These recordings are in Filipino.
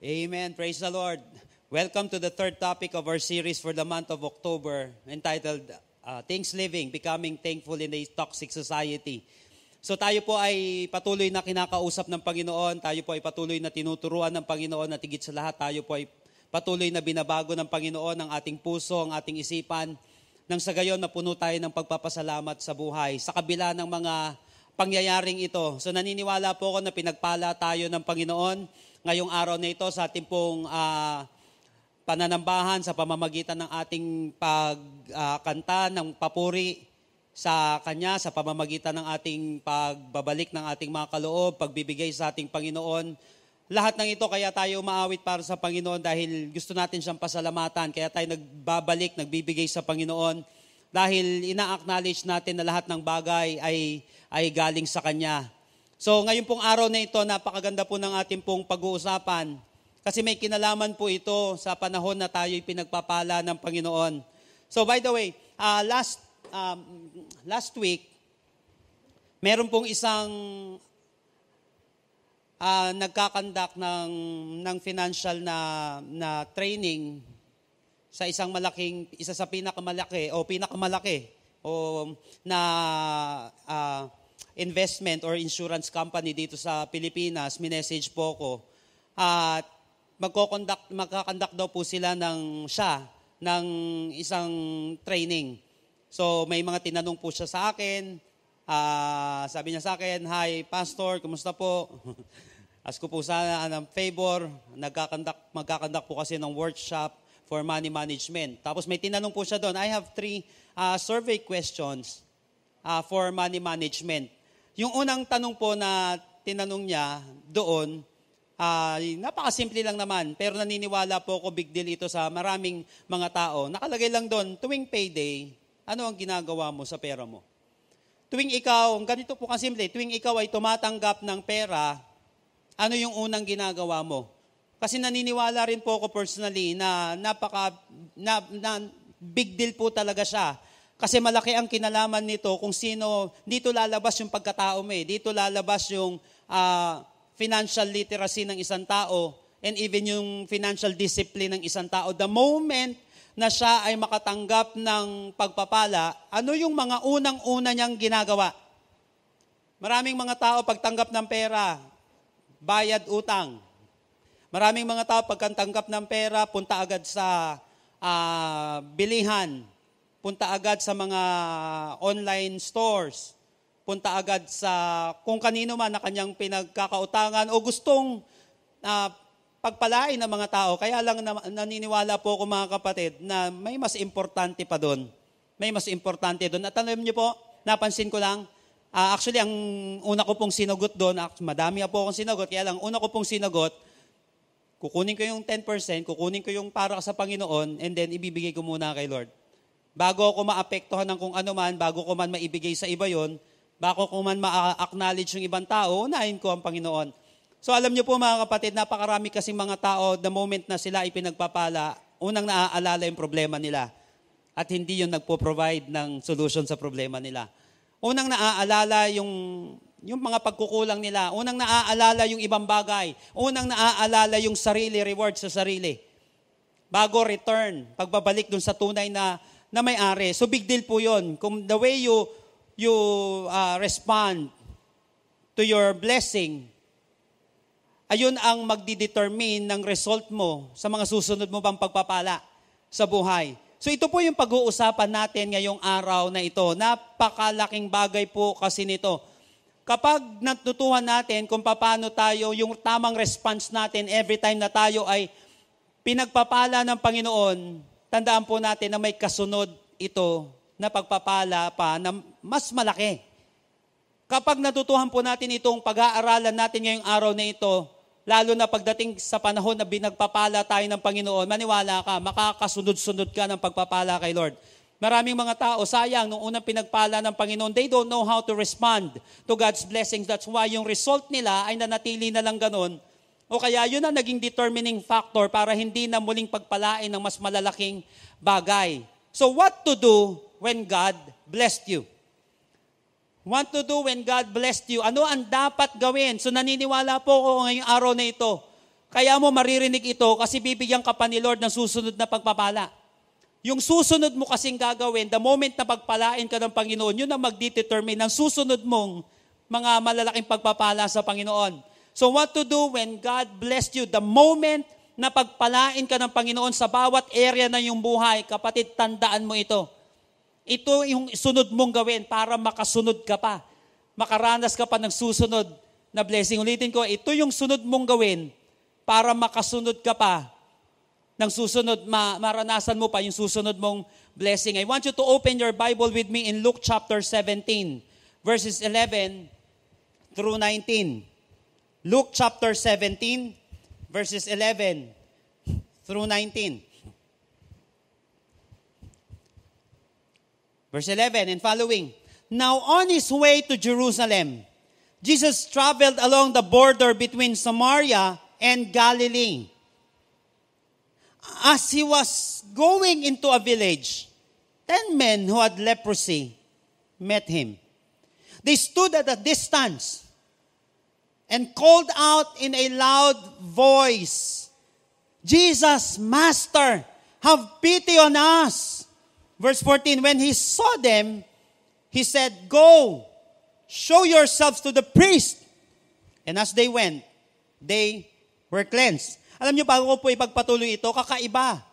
Amen. Praise the Lord. Welcome to the third topic of our series for the month of October entitled uh, Things Living, Becoming Thankful in a Toxic Society. So tayo po ay patuloy na kinakausap ng Panginoon, tayo po ay patuloy na tinuturuan ng Panginoon at higit sa lahat tayo po ay patuloy na binabago ng Panginoon ang ating puso, ang ating isipan, nang sa gayon na puno tayo ng pagpapasalamat sa buhay sa kabila ng mga pangyayaring ito. So naniniwala po ako na pinagpala tayo ng Panginoon ngayong araw na ito sa ating pong uh, pananambahan sa pamamagitan ng ating pagkanta uh, ng papuri sa Kanya, sa pamamagitan ng ating pagbabalik ng ating mga kaloob, pagbibigay sa ating Panginoon. Lahat ng ito kaya tayo maawit para sa Panginoon dahil gusto natin siyang pasalamatan. Kaya tayo nagbabalik, nagbibigay sa Panginoon dahil ina-acknowledge natin na lahat ng bagay ay, ay galing sa Kanya. So ngayon pong araw na ito, napakaganda po ng ating pong pag-uusapan kasi may kinalaman po ito sa panahon na tayo'y pinagpapala ng Panginoon. So by the way, uh, last, um, last week, meron pong isang uh, nagkakandak ng, ng financial na, na training sa isang malaking, isa sa pinakamalaki o pinakamalaki o na uh, investment or insurance company dito sa Pilipinas, minessage po ko. At magko-conduct, magkakandak daw po sila ng siya, ng isang training. So may mga tinanong po siya sa akin. Uh, sabi niya sa akin, Hi Pastor, kumusta po? Ask ko po sana ng favor. Nagkakandak, magkakandak po kasi ng workshop for money management. Tapos may tinanong po siya doon, I have three uh, survey questions uh, for money management. Yung unang tanong po na tinanong niya doon, uh, napakasimple lang naman, pero naniniwala po ako big deal ito sa maraming mga tao. Nakalagay lang doon, tuwing payday, ano ang ginagawa mo sa pera mo? Tuwing ikaw, ganito po kasimple, tuwing ikaw ay tumatanggap ng pera, ano yung unang ginagawa mo? Kasi naniniwala rin po ako personally na napaka, na, na big deal po talaga siya kasi malaki ang kinalaman nito kung sino, dito lalabas yung pagkatao mo eh. Dito lalabas yung uh, financial literacy ng isang tao and even yung financial discipline ng isang tao. The moment na siya ay makatanggap ng pagpapala, ano yung mga unang-una niyang ginagawa? Maraming mga tao pagtanggap ng pera, bayad utang. Maraming mga tao pagtanggap ng pera, punta agad sa uh, bilihan, punta agad sa mga online stores, punta agad sa kung kanino man na kanyang pinagkakautangan o gustong uh, pagpalain ng mga tao. Kaya lang na, naniniwala po ako mga kapatid na may mas importante pa doon. May mas importante doon. At alam niyo po, napansin ko lang, uh, actually ang una ko pong sinagot doon, madami po akong sinagot, kaya lang una ko pong sinagot, kukunin ko yung 10%, kukunin ko yung para sa Panginoon, and then ibibigay ko muna kay Lord. Bago ako maapektuhan ng kung ano man, bago ko man maibigay sa iba yon, bago ko man ma-acknowledge yung ibang tao, unahin ko ang Panginoon. So alam niyo po mga kapatid, napakarami kasing mga tao, the moment na sila ipinagpapala, unang naaalala yung problema nila. At hindi yung nagpo-provide ng solution sa problema nila. Unang naaalala yung, yung mga pagkukulang nila. Unang naaalala yung ibang bagay. Unang naaalala yung sarili, reward sa sarili. Bago return, pagbabalik dun sa tunay na na may-ari. So big deal po yon. Kung the way you, you uh, respond to your blessing, ayun ang magdidetermine ng result mo sa mga susunod mo pang pagpapala sa buhay. So ito po yung pag-uusapan natin ngayong araw na ito. Napakalaking bagay po kasi nito. Kapag natutuhan natin kung paano tayo, yung tamang response natin every time na tayo ay pinagpapala ng Panginoon, tandaan po natin na may kasunod ito na pagpapala pa na mas malaki. Kapag natutuhan po natin itong pag-aaralan natin ngayong araw na ito, lalo na pagdating sa panahon na binagpapala tayo ng Panginoon, maniwala ka, makakasunod-sunod ka ng pagpapala kay Lord. Maraming mga tao, sayang, nung unang pinagpala ng Panginoon, they don't know how to respond to God's blessings. That's why yung result nila ay nanatili na lang ganun o kaya yun ang naging determining factor para hindi na muling pagpalain ng mas malalaking bagay. So what to do when God blessed you? What to do when God blessed you? Ano ang dapat gawin? So naniniwala po ako ngayong araw na ito. Kaya mo maririnig ito kasi bibigyan ka pa ni Lord ng susunod na pagpapala. Yung susunod mo kasing gagawin, the moment na pagpalain ka ng Panginoon, yun ang magdetermine ng susunod mong mga malalaking pagpapala sa Panginoon. So what to do when God blessed you? The moment na pagpalain ka ng Panginoon sa bawat area ng iyong buhay, kapatid, tandaan mo ito. Ito yung sunod mong gawin para makasunod ka pa. Makaranas ka pa ng susunod na blessing. Ulitin ko, ito yung sunod mong gawin para makasunod ka pa ng susunod, ma- maranasan mo pa yung susunod mong blessing. I want you to open your Bible with me in Luke chapter 17, verses 11 through 19. Luke chapter 17, verses 11 through 19. Verse 11 and following. Now on his way to Jerusalem, Jesus traveled along the border between Samaria and Galilee. As he was going into a village, ten men who had leprosy met him. They stood at a distance and called out in a loud voice, Jesus, Master, have pity on us. Verse 14, when he saw them, he said, Go, show yourselves to the priest. And as they went, they were cleansed. Alam niyo, bago po ipagpatuloy ito, kakaiba.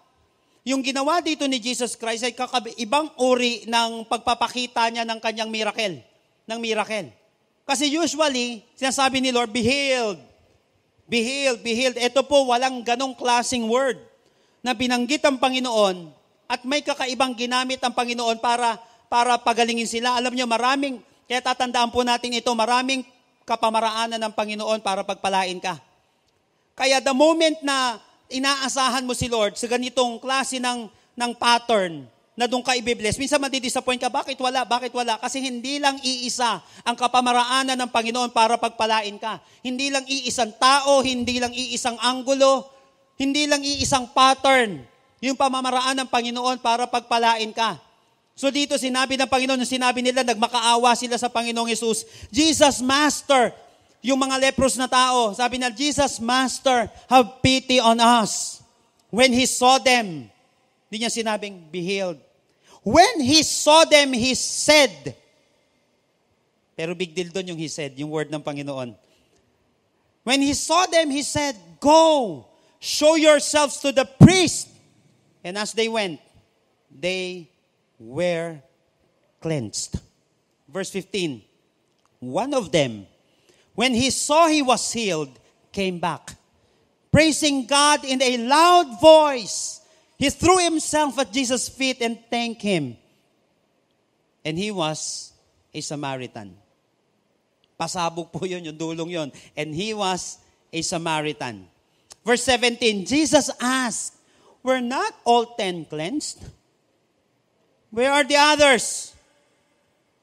Yung ginawa dito ni Jesus Christ ay kakab- ibang uri ng pagpapakita niya ng kanyang miracle. Ng miracle. Kasi usually, sinasabi ni Lord, be healed. Be healed, be healed. Ito po, walang ganong klasing word na binanggit ang Panginoon at may kakaibang ginamit ang Panginoon para para pagalingin sila. Alam niyo, maraming, kaya tatandaan po natin ito, maraming kapamaraanan ng Panginoon para pagpalain ka. Kaya the moment na inaasahan mo si Lord sa ganitong klase ng, ng pattern, na doon ka ibibless, minsan madidisappoint ka, bakit wala, bakit wala? Kasi hindi lang iisa ang kapamaraanan ng Panginoon para pagpalain ka. Hindi lang iisang tao, hindi lang iisang anggulo, hindi lang iisang pattern, yung pamamaraan ng Panginoon para pagpalain ka. So dito sinabi ng Panginoon, sinabi nila, nagmakaawa sila sa Panginoong Yesus, Jesus Master, yung mga lepros na tao, sabi na, Jesus Master, have pity on us. When He saw them, hindi niya sinabing, be healed. When He saw them, He said, pero big deal doon yung He said, yung word ng Panginoon. When He saw them, He said, Go, show yourselves to the priest. And as they went, they were cleansed. Verse 15, one of them, when he saw he was healed, came back, praising God in a loud voice. He threw himself at Jesus' feet and thanked him. And he was a Samaritan. Pasabog po yun, yung dulong yun. And he was a Samaritan. Verse 17, Jesus asked, Were not all ten cleansed? Where are the others?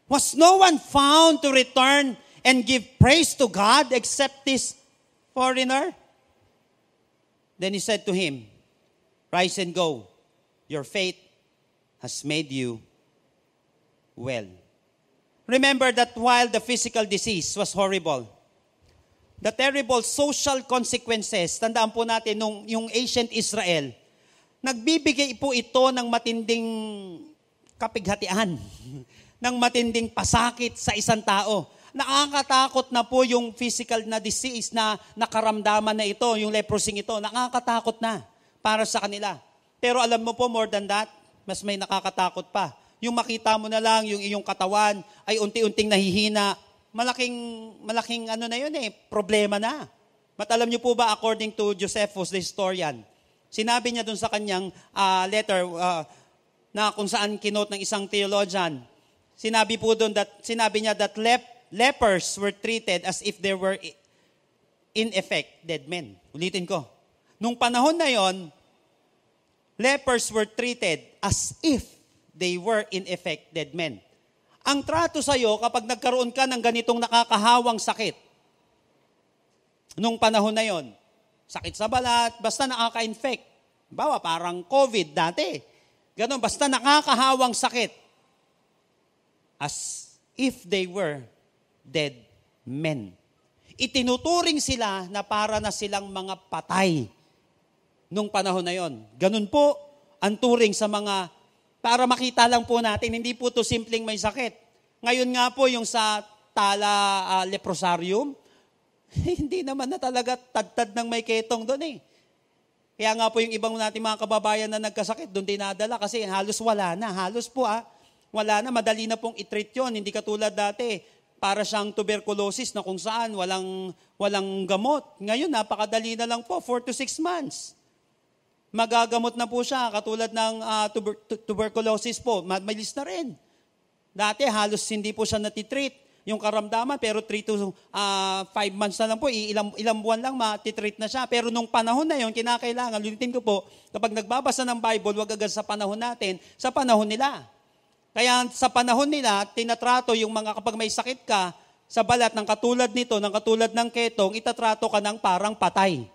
Was no one found to return and give praise to God except this foreigner? Then he said to him, Rise and go. Your faith has made you well. Remember that while the physical disease was horrible, the terrible social consequences, tandaan po natin, nung, yung ancient Israel, nagbibigay po ito ng matinding kapighatian, ng matinding pasakit sa isang tao. Nakakatakot na po yung physical na disease na nakaramdaman na ito, yung leprosy ito. Nakakatakot na para sa kanila. Pero alam mo po, more than that, mas may nakakatakot pa. Yung makita mo na lang, yung iyong katawan ay unti-unting nahihina. Malaking, malaking ano na yun eh, problema na. But alam niyo po ba, according to Josephus, the historian, sinabi niya dun sa kanyang uh, letter, uh, na kung saan kinote ng isang theologian, sinabi po doon that, sinabi niya that lep, lepers were treated as if they were in effect dead men. Ulitin ko. Nung panahon na yon, lepers were treated as if they were in effect dead men. Ang trato sa iyo kapag nagkaroon ka ng ganitong nakakahawang sakit, nung panahon na yon, sakit sa balat, basta nakaka-infect. Bawa, parang COVID dati. Ganon, basta nakakahawang sakit. As if they were dead men. itinuturing sila na para na silang mga patay nung panahon na yon. Ganun po ang turing sa mga, para makita lang po natin, hindi po to simpleng may sakit. Ngayon nga po yung sa Tala uh, Leprosarium, hindi naman na talaga tad-tad ng may ketong doon eh. Kaya nga po yung ibang natin mga kababayan na nagkasakit, doon dinadala kasi halos wala na. Halos po ah, wala na, madali na pong itreat yun. Hindi katulad dati, para siyang tuberculosis na kung saan walang, walang gamot. Ngayon, napakadali na lang po, 4 to 6 months. Magagamot na po siya, katulad ng uh, tuber- tuberculosis po, mabilis na rin. Dati halos hindi po siya natitreat yung karamdaman, pero 3 to 5 uh, ah, months na lang po, ilang, ilang buwan lang matitreat na siya. Pero nung panahon na yon, kinakailangan, lulitin ko po, kapag nagbabasa ng Bible, wag agad sa panahon natin, sa panahon nila. Kaya sa panahon nila, tinatrato yung mga kapag may sakit ka, sa balat ng katulad nito, ng katulad ng ketong, itatrato ka ng parang patay.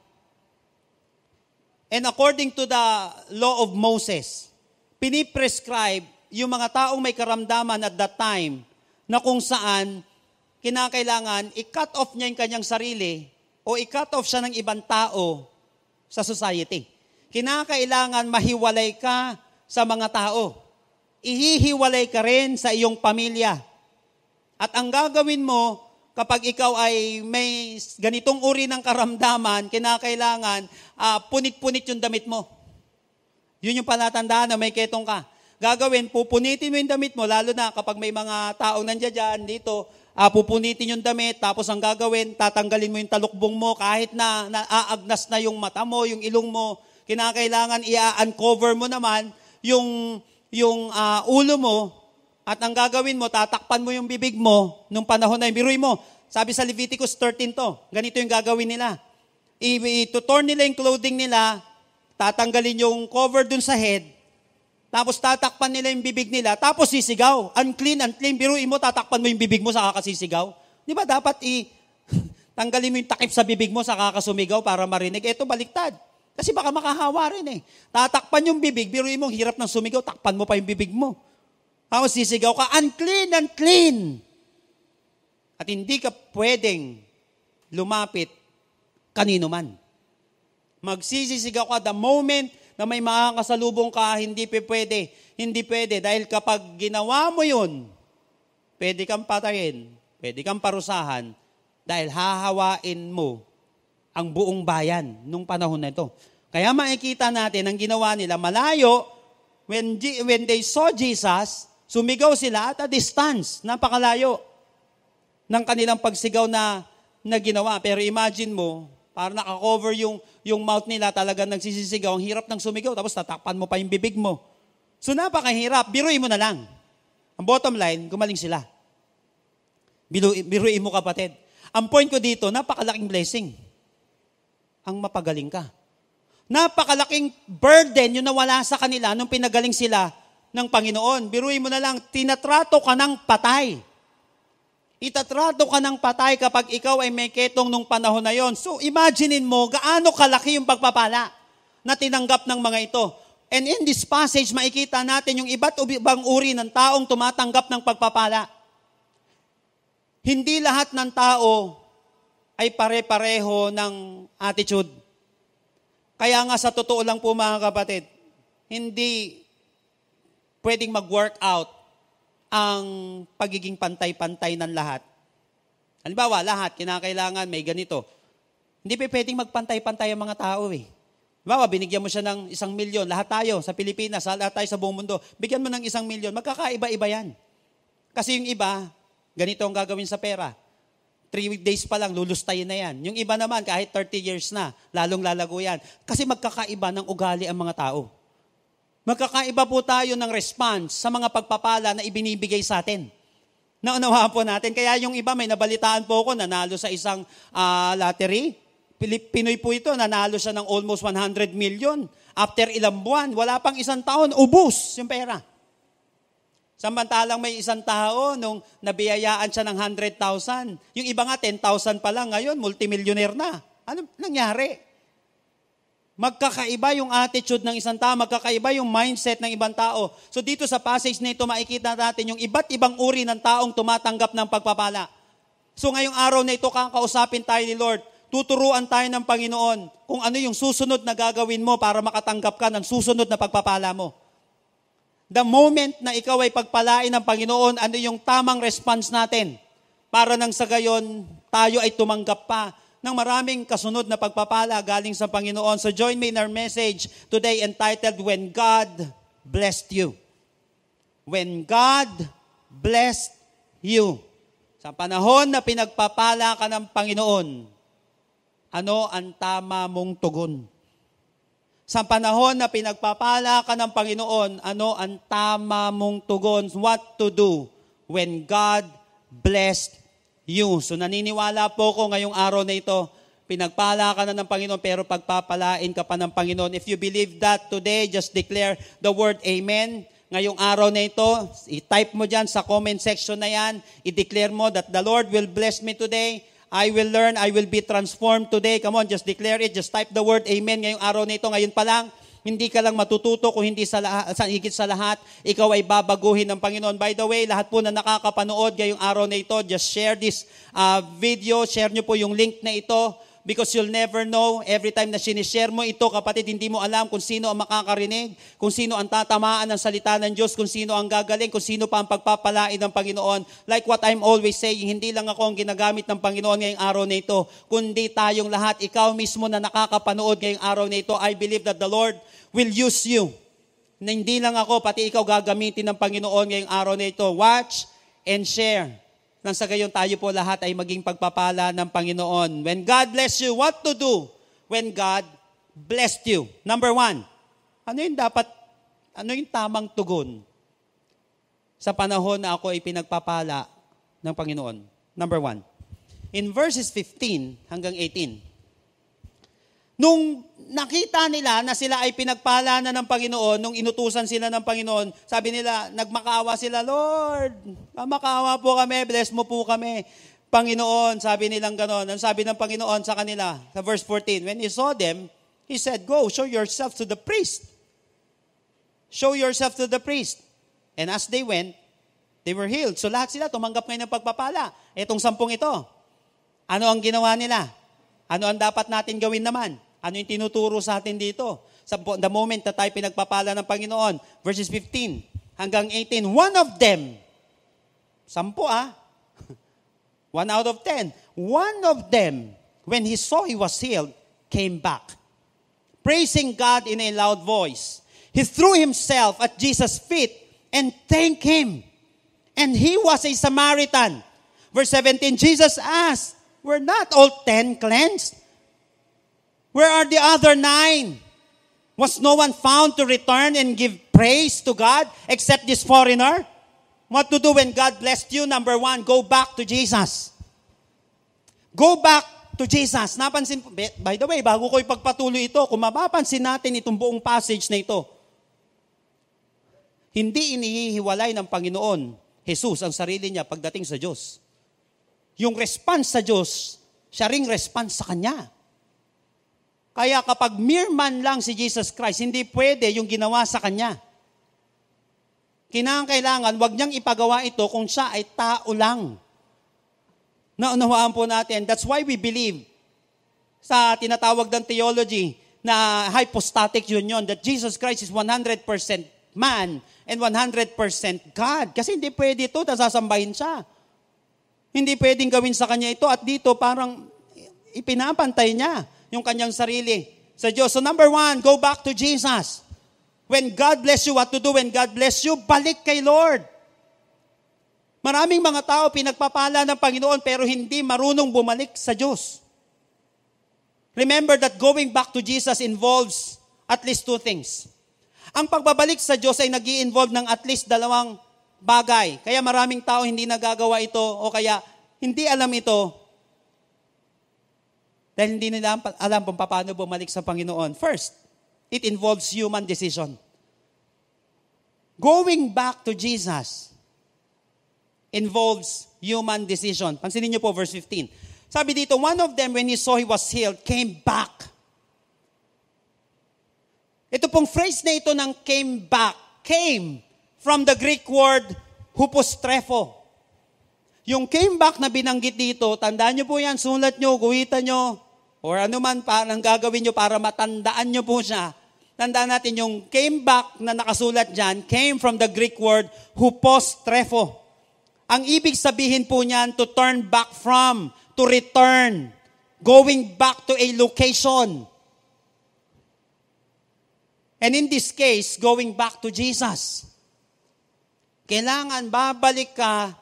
And according to the law of Moses, piniprescribe yung mga taong may karamdaman at that time na kung saan kinakailangan i-cut off niya yung kanyang sarili o i-cut off siya ng ibang tao sa society. Kinakailangan mahiwalay ka sa mga tao. Ihihiwalay ka rin sa iyong pamilya. At ang gagawin mo, kapag ikaw ay may ganitong uri ng karamdaman, kinakailangan uh, punit-punit yung damit mo. Yun yung palatandaan na may ketong ka gagawin, pupunitin mo yung damit mo, lalo na kapag may mga taong nandiyan dyan, dito, uh, pupunitin yung damit, tapos ang gagawin, tatanggalin mo yung talukbong mo, kahit na naaagnas na yung mata mo, yung ilong mo, kinakailangan i-uncover mo naman yung, yung uh, ulo mo, at ang gagawin mo, tatakpan mo yung bibig mo nung panahon na yun. Biruin mo, sabi sa Leviticus 13 to, ganito yung gagawin nila. I-torn nila yung clothing nila, tatanggalin yung cover dun sa head, tapos tatakpan nila yung bibig nila, tapos sisigaw. Unclean, unclean. Biruin mo, tatakpan mo yung bibig mo sa kakasisigaw. Di ba dapat i... tanggalin mo yung takip sa bibig mo sa kakasumigaw para marinig. Ito baliktad. Kasi baka makahawa rin eh. Tatakpan yung bibig, biruin mo, hirap ng sumigaw, takpan mo pa yung bibig mo. Tapos sisigaw ka, unclean, unclean. At hindi ka pwedeng lumapit kanino man. Magsisisigaw ka the moment na may makakasalubong ka, hindi pwede. Hindi pwede. Dahil kapag ginawa mo yun, pwede kang patayin, pwede kang parusahan, dahil hahawain mo ang buong bayan nung panahon na ito. Kaya makikita natin ang ginawa nila malayo, when, when they saw Jesus, sumigaw sila at a distance, napakalayo ng kanilang pagsigaw na, na. Pero imagine mo, para nakakover yung, yung mouth nila, talaga nagsisisigaw. Ang hirap ng sumigaw, tapos tatakpan mo pa yung bibig mo. So napakahirap. Biruin mo na lang. Ang bottom line, gumaling sila. Biru, biruin mo kapatid. Ang point ko dito, napakalaking blessing. Ang mapagaling ka. Napakalaking burden yung nawala sa kanila nung pinagaling sila ng Panginoon. Biruin mo na lang, tinatrato ka ng patay. Itatrato ka ng patay kapag ikaw ay may ketong nung panahon na yon. So imaginein mo, gaano kalaki yung pagpapala na tinanggap ng mga ito. And in this passage, makikita natin yung iba't ibang uri ng taong tumatanggap ng pagpapala. Hindi lahat ng tao ay pare-pareho ng attitude. Kaya nga sa totoo lang po mga kapatid, hindi pwedeng mag-work out ang pagiging pantay-pantay ng lahat. Halimbawa, lahat, kinakailangan may ganito. Hindi pa pwedeng magpantay-pantay ang mga tao eh. Halimbawa, binigyan mo siya ng isang milyon, lahat tayo sa Pilipinas, lahat tayo sa buong mundo, bigyan mo ng isang milyon, magkakaiba-iba yan. Kasi yung iba, ganito ang gagawin sa pera. Three days pa lang, lulustayin na yan. Yung iba naman, kahit 30 years na, lalong lalago yan. Kasi magkakaiba ng ugali ang mga tao. Magkakaiba po tayo ng response sa mga pagpapala na ibinibigay sa atin. Naunawaan po natin. Kaya yung iba, may nabalitaan po ako, nanalo sa isang uh, lottery. Pinoy po ito, nanalo siya ng almost 100 million. After ilang buwan, wala pang isang taon, ubus yung pera. Samantalang may isang tao nung nabiyayaan siya ng 100,000. Yung iba nga 10,000 pa lang ngayon, multimillionaire na. Ano nangyari? Magkakaiba yung attitude ng isang tao, magkakaiba yung mindset ng ibang tao. So dito sa passage na ito, makikita natin yung iba't ibang uri ng taong tumatanggap ng pagpapala. So ngayong araw na ito, kakausapin tayo ni Lord. Tuturuan tayo ng Panginoon kung ano yung susunod na gagawin mo para makatanggap ka ng susunod na pagpapala mo. The moment na ikaw ay pagpalain ng Panginoon, ano yung tamang response natin? Para nang sa gayon, tayo ay tumanggap pa ng maraming kasunod na pagpapala galing sa Panginoon. So join me in our message today entitled, When God Blessed You. When God Blessed You. Sa panahon na pinagpapala ka ng Panginoon, ano ang tama mong tugon? Sa panahon na pinagpapala ka ng Panginoon, ano ang tama mong tugon? What to do when God blessed you? So naniniwala po ko ngayong araw na ito, pinagpala ka na ng Panginoon pero pagpapalain ka pa ng Panginoon. If you believe that today, just declare the word Amen ngayong araw na ito, i-type mo dyan sa comment section na yan, i-declare mo that the Lord will bless me today, I will learn, I will be transformed today. Come on, just declare it, just type the word Amen ngayong araw na ito. Ngayon pa lang, hindi ka lang matututo kung hindi sa, lahat, sa higit sa lahat, ikaw ay babaguhin ng Panginoon. By the way, lahat po na nakakapanood ngayong araw na ito, just share this uh, video, share nyo po yung link na ito because you'll never know every time na sinishare mo ito, kapatid, hindi mo alam kung sino ang makakarinig, kung sino ang tatamaan ng salita ng Diyos, kung sino ang gagaling, kung sino pa ang pagpapalain ng Panginoon. Like what I'm always saying, hindi lang ako ang ginagamit ng Panginoon ngayong araw na ito, kundi tayong lahat, ikaw mismo na nakakapanood ngayong araw na ito, I believe that the Lord will use you. Na hindi lang ako, pati ikaw gagamitin ng Panginoon ngayong araw na ito. Watch and share nang sa gayon tayo po lahat ay maging pagpapala ng Panginoon. When God bless you, what to do when God blessed you? Number one, ano yung dapat, ano yung tamang tugon sa panahon na ako ay pinagpapala ng Panginoon? Number one, in verses 15 hanggang 18, Nung nakita nila na sila ay pinagpala na ng Panginoon, nung inutusan sila ng Panginoon, sabi nila, nagmakaawa sila, Lord, makaawa po kami, bless mo po kami. Panginoon, sabi nilang ganon. Ang sabi ng Panginoon sa kanila, sa verse 14, when he saw them, he said, Go, show yourself to the priest. Show yourself to the priest. And as they went, they were healed. So lahat sila tumanggap ngayon ng pagpapala. Itong sampung ito. Ano ang ginawa nila? Ano ang dapat natin gawin naman? Ano yung tinuturo sa atin dito? Sa the moment na tayo pinagpapala ng Panginoon. Verses 15 hanggang 18. One of them, sampu ah, one out of ten, one of them, when he saw he was healed, came back, praising God in a loud voice. He threw himself at Jesus' feet and thanked him. And he was a Samaritan. Verse 17, Jesus asked, Were not all ten cleansed? Where are the other nine? Was no one found to return and give praise to God except this foreigner? What to do when God blessed you? Number one, go back to Jesus. Go back to Jesus. Napansin, by the way, bago ko ipagpatuloy ito, kung mapapansin natin itong buong passage na ito, hindi inihiwalay ng Panginoon, Jesus, ang sarili niya pagdating sa Diyos. Yung response sa Diyos, siya ring response sa Kanya. Kaya kapag mere man lang si Jesus Christ, hindi pwede yung ginawa sa Kanya. Kinakailangan, wag niyang ipagawa ito kung siya ay tao lang. Naunawaan po natin. That's why we believe sa tinatawag ng theology na hypostatic union that Jesus Christ is 100% man and 100% God. Kasi hindi pwede ito, nasasambahin siya. Hindi pwedeng gawin sa kanya ito at dito parang ipinapantay niya yung kanyang sarili sa Diyos. So number one, go back to Jesus. When God bless you, what to do when God bless you? Balik kay Lord. Maraming mga tao pinagpapala ng Panginoon pero hindi marunong bumalik sa Diyos. Remember that going back to Jesus involves at least two things. Ang pagbabalik sa Diyos ay nag involve ng at least dalawang bagay. Kaya maraming tao hindi nagagawa ito o kaya hindi alam ito dahil hindi nila alam kung paano bumalik sa Panginoon. First, it involves human decision. Going back to Jesus involves human decision. Pansinin niyo po verse 15. Sabi dito, one of them when he saw he was healed, came back. Ito pong phrase na ito ng came back, came from the Greek word hupostrepho. Yung came back na binanggit dito, tandaan nyo po yan, sulat nyo, guhitan nyo, or ano man pa ang gagawin nyo para matandaan nyo po siya. Tandaan natin yung came back na nakasulat dyan, came from the Greek word hupos trefo. Ang ibig sabihin po niyan, to turn back from, to return, going back to a location. And in this case, going back to Jesus. Kailangan babalik ka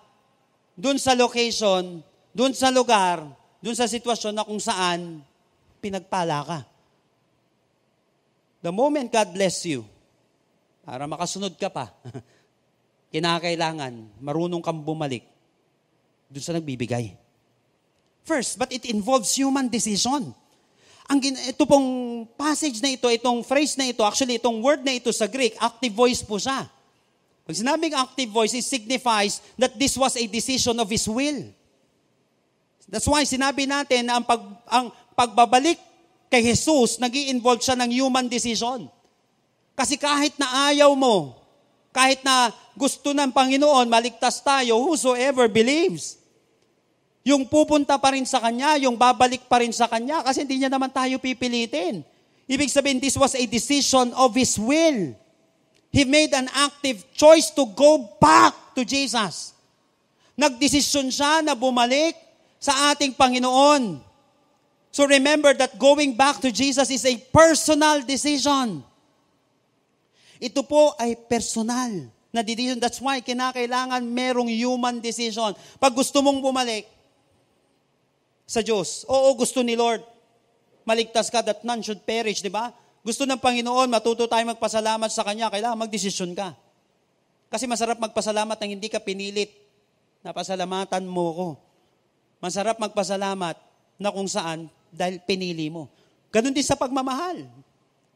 dun sa location, dun sa lugar, dun sa sitwasyon na kung saan pinagpala ka. The moment God bless you, para makasunod ka pa, kinakailangan marunong kang bumalik dun sa nagbibigay. First, but it involves human decision. Ang ito pong passage na ito, itong phrase na ito, actually itong word na ito sa Greek, active voice po siya. Pag sinabing active voice, it signifies that this was a decision of His will. That's why sinabi natin na ang, pag, ang pagbabalik kay Jesus, nag involve siya ng human decision. Kasi kahit na ayaw mo, kahit na gusto ng Panginoon, maligtas tayo, whosoever believes. Yung pupunta pa rin sa Kanya, yung babalik pa rin sa Kanya, kasi hindi niya naman tayo pipilitin. Ibig sabihin, this was a decision of His will. He made an active choice to go back to Jesus. Nagdesisyon siya na bumalik sa ating Panginoon. So remember that going back to Jesus is a personal decision. Ito po ay personal na decision. That's why kinakailangan merong human decision. Pag gusto mong bumalik sa Diyos, oo, gusto ni Lord, maligtas ka that none should perish, di ba? Gusto ng Panginoon, matuto tayo magpasalamat sa Kanya, kailangan magdesisyon ka. Kasi masarap magpasalamat nang hindi ka pinilit. Napasalamatan mo ko. Masarap magpasalamat na kung saan dahil pinili mo. Ganon din sa pagmamahal.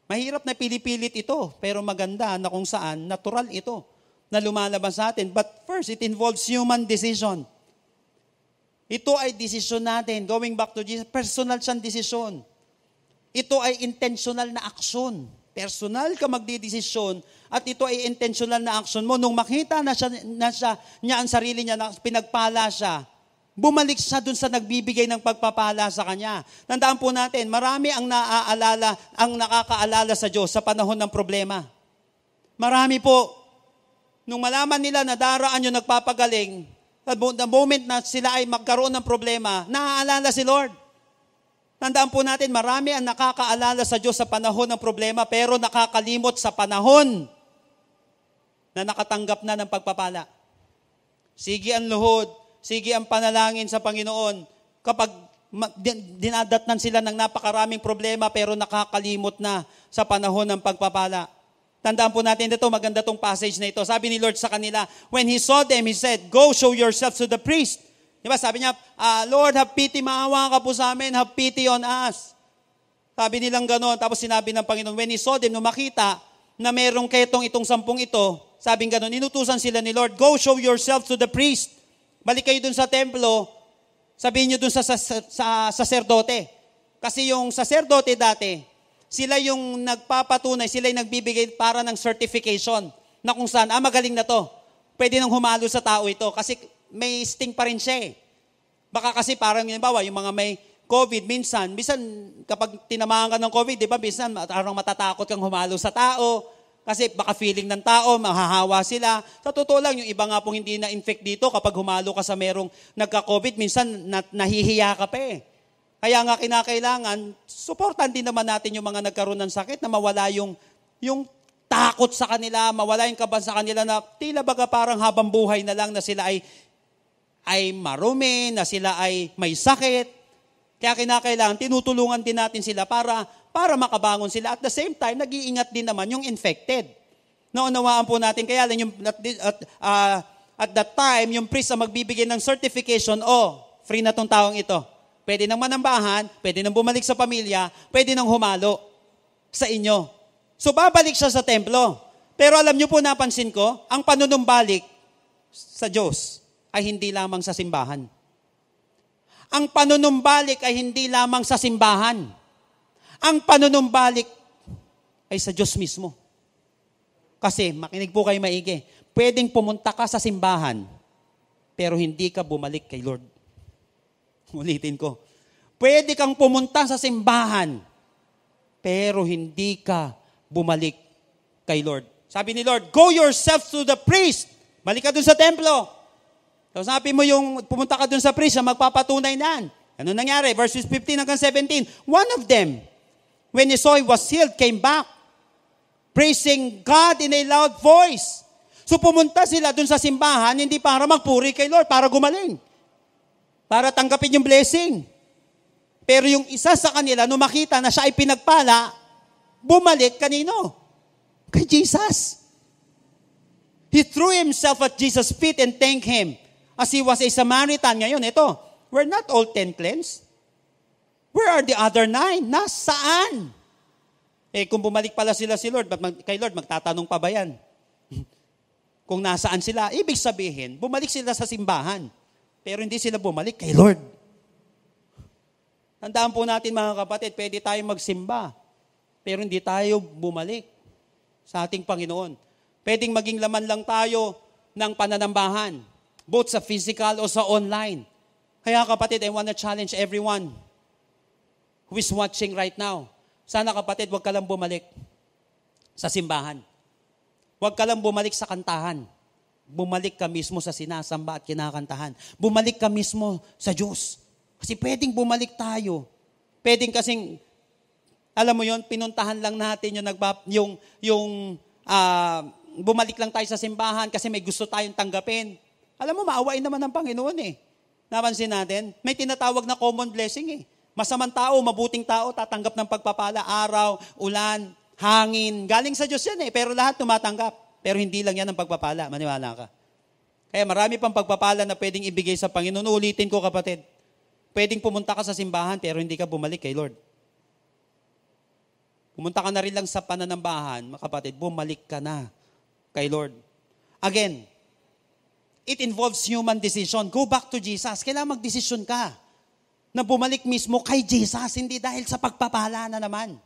Mahirap na pilipilit ito, pero maganda na kung saan natural ito na lumalabas sa atin. But first, it involves human decision. Ito ay desisyon natin. Going back to Jesus, personal siyang desisyon. Ito ay intentional na aksyon. Personal ka magdidesisyon at ito ay intentional na aksyon mo. Nung makita na siya, na siya niya ang sarili niya, na pinagpala siya, bumalik siya dun sa nagbibigay ng pagpapala sa kanya. Tandaan po natin, marami ang naaalala, ang nakakaalala sa Diyos sa panahon ng problema. Marami po. Nung malaman nila na daraan yung nagpapagaling, the moment na sila ay magkaroon ng problema, naaalala si Lord. Tandaan po natin, marami ang nakakaalala sa Diyos sa panahon ng problema, pero nakakalimot sa panahon na nakatanggap na ng pagpapala. Sige ang luhod, sige ang panalangin sa Panginoon. Kapag dinadatnan sila ng napakaraming problema, pero nakakalimot na sa panahon ng pagpapala. Tandaan po natin ito, maganda tong passage na ito. Sabi ni Lord sa kanila, when He saw them, He said, Go show yourselves to the priest. Di ba? Sabi niya, uh, Lord, have pity, maawa ka po sa amin, have pity on us. Sabi nilang gano'n. Tapos sinabi ng Panginoon, when he saw them, nung makita na merong ketong itong sampung ito, sabing gano'n, inutusan sila ni Lord, go show yourself to the priest. Balik kayo dun sa templo, sabihin niyo dun sa, sa, sa saserdote. Kasi yung saserdote dati, sila yung nagpapatunay, sila yung nagbibigay para ng certification na kung saan, ah, magaling na to. Pwede nang humalo sa tao ito. Kasi may sting pa rin siya eh. Baka kasi parang, bawa, yung mga may COVID, minsan, minsan kapag tinamaan ka ng COVID, di ba, minsan parang matatakot kang humalo sa tao, kasi baka feeling ng tao, mahahawa sila. Sa totoo lang, yung iba nga pong hindi na-infect dito, kapag humalo ka sa merong nagka-COVID, minsan na, nahihiya ka pa eh. Kaya nga kinakailangan, supportan din naman natin yung mga nagkaroon ng sakit na mawala yung, yung takot sa kanila, mawala yung kaban sa kanila na tila baga parang habang buhay na lang na sila ay ay marumi, na sila ay may sakit. Kaya kinakailangan, tinutulungan din natin sila para, para makabangon sila. At the same time, nag-iingat din naman yung infected. Naunawaan po natin, kaya lang yung, at, at, uh, at that time, yung priest ang magbibigay ng certification, oh, free na tong taong ito. Pwede nang manambahan, pwede nang bumalik sa pamilya, pwede nang humalo sa inyo. So babalik siya sa templo. Pero alam niyo po, napansin ko, ang panunumbalik sa Diyos ay hindi lamang sa simbahan. Ang panunumbalik ay hindi lamang sa simbahan. Ang panunumbalik ay sa Diyos mismo. Kasi, makinig po kayo maigi, pwedeng pumunta ka sa simbahan, pero hindi ka bumalik kay Lord. Ulitin ko. Pwede kang pumunta sa simbahan, pero hindi ka bumalik kay Lord. Sabi ni Lord, go yourself to the priest. Balik ka dun sa templo. So sabi mo yung pumunta ka dun sa priest na magpapatunay nan. Ano nangyari? Verses 15 hanggang 17. One of them, when he saw he was healed, came back, praising God in a loud voice. So pumunta sila dun sa simbahan, hindi para magpuri kay Lord, para gumaling. Para tanggapin yung blessing. Pero yung isa sa kanila, nung makita na siya ay pinagpala, bumalik kanino? Kay Jesus. He threw himself at Jesus' feet and thanked him. As he was a Samaritan. Ngayon, ito, we're not all ten cleansed. Where are the other nine? Nasaan? Eh, kung bumalik pala sila si Lord, kay Lord, magtatanong pa ba yan? kung nasaan sila, ibig sabihin, bumalik sila sa simbahan. Pero hindi sila bumalik kay Lord. Tandaan po natin mga kapatid, pwede tayong magsimba, pero hindi tayo bumalik sa ating Panginoon. Pwedeng maging laman lang tayo ng pananambahan, both sa physical o sa online. Kaya kapatid, I want to challenge everyone who is watching right now. Sana kapatid, huwag ka lang bumalik sa simbahan. Huwag ka lang bumalik sa kantahan. Bumalik ka mismo sa sinasamba at kinakantahan. Bumalik ka mismo sa Diyos. Kasi pwedeng bumalik tayo. Pwedeng kasing, alam mo yon pinuntahan lang natin yung, yung, yung uh, bumalik lang tayo sa simbahan kasi may gusto tayong tanggapin. Alam mo, maawain naman ng Panginoon eh. Napansin natin, may tinatawag na common blessing eh. Masamang tao, mabuting tao, tatanggap ng pagpapala, araw, ulan, hangin. Galing sa Diyos yan eh, pero lahat tumatanggap. Pero hindi lang yan ang pagpapala, maniwala ka. Kaya marami pang pagpapala na pwedeng ibigay sa Panginoon. Ulitin ko kapatid, pwedeng pumunta ka sa simbahan pero hindi ka bumalik kay Lord. Pumunta ka na rin lang sa pananambahan, mga kapatid, bumalik ka na kay Lord. Again, it involves human decision. Go back to Jesus. Kailangan magdesisyon ka na bumalik mismo kay Jesus, hindi dahil sa pagpapala na naman.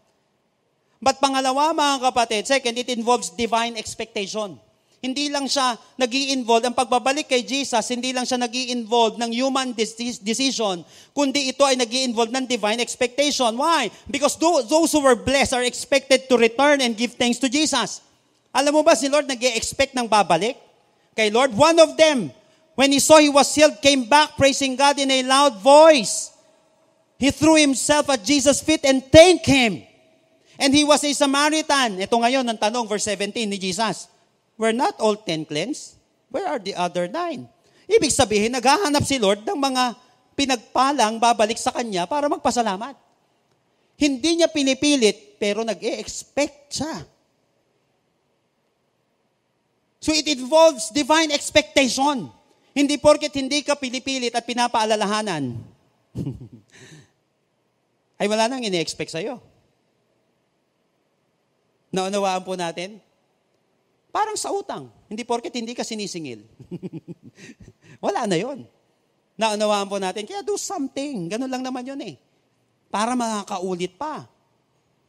But pangalawa, mga kapatid, second, it involves divine expectation. Hindi lang siya nag involve ang pagbabalik kay Jesus, hindi lang siya nag involve ng human decision, kundi ito ay nag involve ng divine expectation. Why? Because those who were blessed are expected to return and give thanks to Jesus. Alam mo ba si Lord nag expect ng babalik? Kay Lord, one of them, when he saw he was healed, came back praising God in a loud voice. He threw himself at Jesus' feet and thanked Him. And he was a Samaritan. Ito ngayon ang tanong, verse 17 ni Jesus. Were not all ten cleansed? Where are the other nine? Ibig sabihin, naghahanap si Lord ng mga pinagpalang babalik sa Kanya para magpasalamat. Hindi niya pinipilit, pero nag-e-expect siya. So it involves divine expectation. Hindi porket hindi ka pinipilit at pinapaalalahanan. ay wala nang ini-expect sa'yo. Naunawaan po natin? Parang sa utang. Hindi porket hindi ka sinisingil. wala na yon. Naunawaan po natin, kaya do something. Ganun lang naman yun eh. Para makakaulit pa.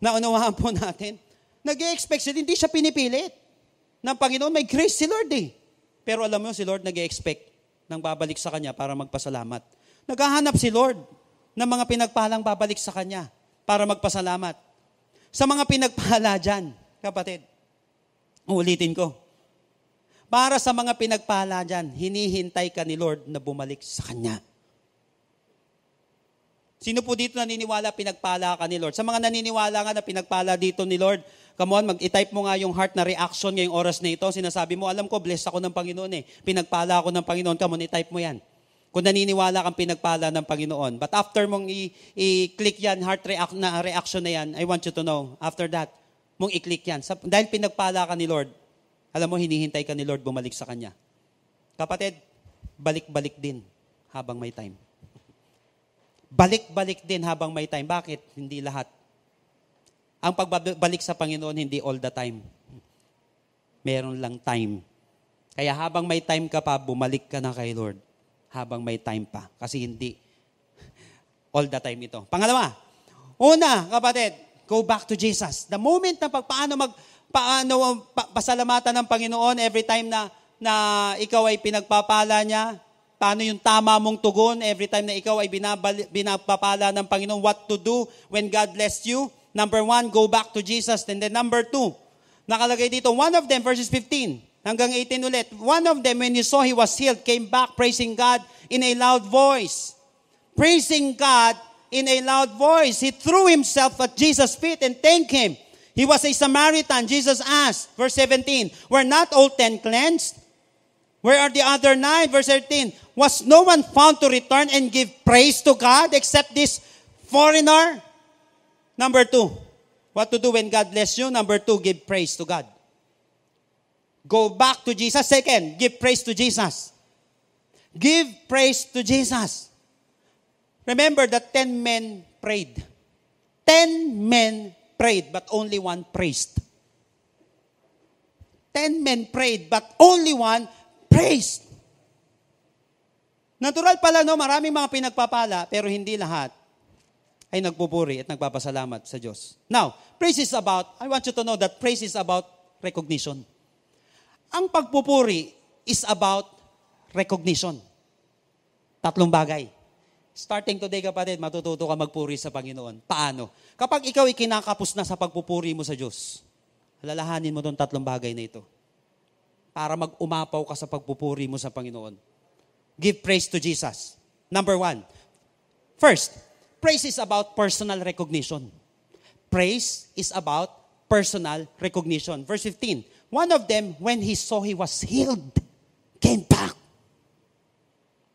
Naunawaan po natin, nag-expect siya, hindi siya pinipilit ng Panginoon, may grace si Lord eh. Pero alam mo, si Lord nag expect nang babalik sa Kanya para magpasalamat. Naghahanap si Lord ng mga pinagpalang babalik sa Kanya para magpasalamat. Sa mga pinagpala dyan, kapatid, ulitin ko, para sa mga pinagpala dyan, hinihintay ka ni Lord na bumalik sa Kanya. Sino po dito naniniwala pinagpala ka ni Lord? Sa mga naniniwala nga na pinagpala dito ni Lord, Come on, mag-type mo nga yung heart na reaction ngayong oras na ito. Sinasabi mo, alam ko, blessed ako ng Panginoon eh. Pinagpala ako ng Panginoon. Come on, i-type mo yan. Kung naniniwala kang pinagpala ng Panginoon. But after mong i-click yan, heart react na reaction na yan, I want you to know, after that, mong i-click yan. Sa, dahil pinagpala ka ni Lord, alam mo, hinihintay ka ni Lord bumalik sa Kanya. Kapatid, balik-balik din habang may time. Balik-balik din habang may time. Bakit? Hindi lahat ang pagbabalik sa Panginoon, hindi all the time. Meron lang time. Kaya habang may time ka pa, bumalik ka na kay Lord. Habang may time pa. Kasi hindi all the time ito. Pangalawa, una, kapatid, go back to Jesus. The moment na pagpaano mag paano pa, pasalamatan ng Panginoon every time na na ikaw ay pinagpapala niya, paano yung tama mong tugon every time na ikaw ay binabali, binapapala ng Panginoon, what to do when God blessed you. Number one, go back to Jesus. And then number two, nakalagay dito, one of them, verses 15 hanggang 18 ulit, one of them, when he saw he was healed, came back praising God in a loud voice. Praising God in a loud voice. He threw himself at Jesus' feet and thanked him. He was a Samaritan. Jesus asked, verse 17, Were not all ten cleansed? Where are the other nine? Verse 13. Was no one found to return and give praise to God except this foreigner? Number two, what to do when God bless you? Number two, give praise to God. Go back to Jesus. Second, give praise to Jesus. Give praise to Jesus. Remember that ten men prayed. Ten men prayed, but only one praised. Ten men prayed, but only one praised. Natural pala, no? Maraming mga pinagpapala, pero hindi lahat ay nagpupuri at nagpapasalamat sa Diyos. Now, praise is about, I want you to know that praise is about recognition. Ang pagpupuri is about recognition. Tatlong bagay. Starting today, kapatid, matututo ka magpuri sa Panginoon. Paano? Kapag ikaw ay kinakapos na sa pagpupuri mo sa Diyos, alalahanin mo itong tatlong bagay na ito para mag-umapaw ka sa pagpupuri mo sa Panginoon. Give praise to Jesus. Number one. First, praise is about personal recognition. Praise is about personal recognition. Verse 15. One of them, when he saw he was healed, came back.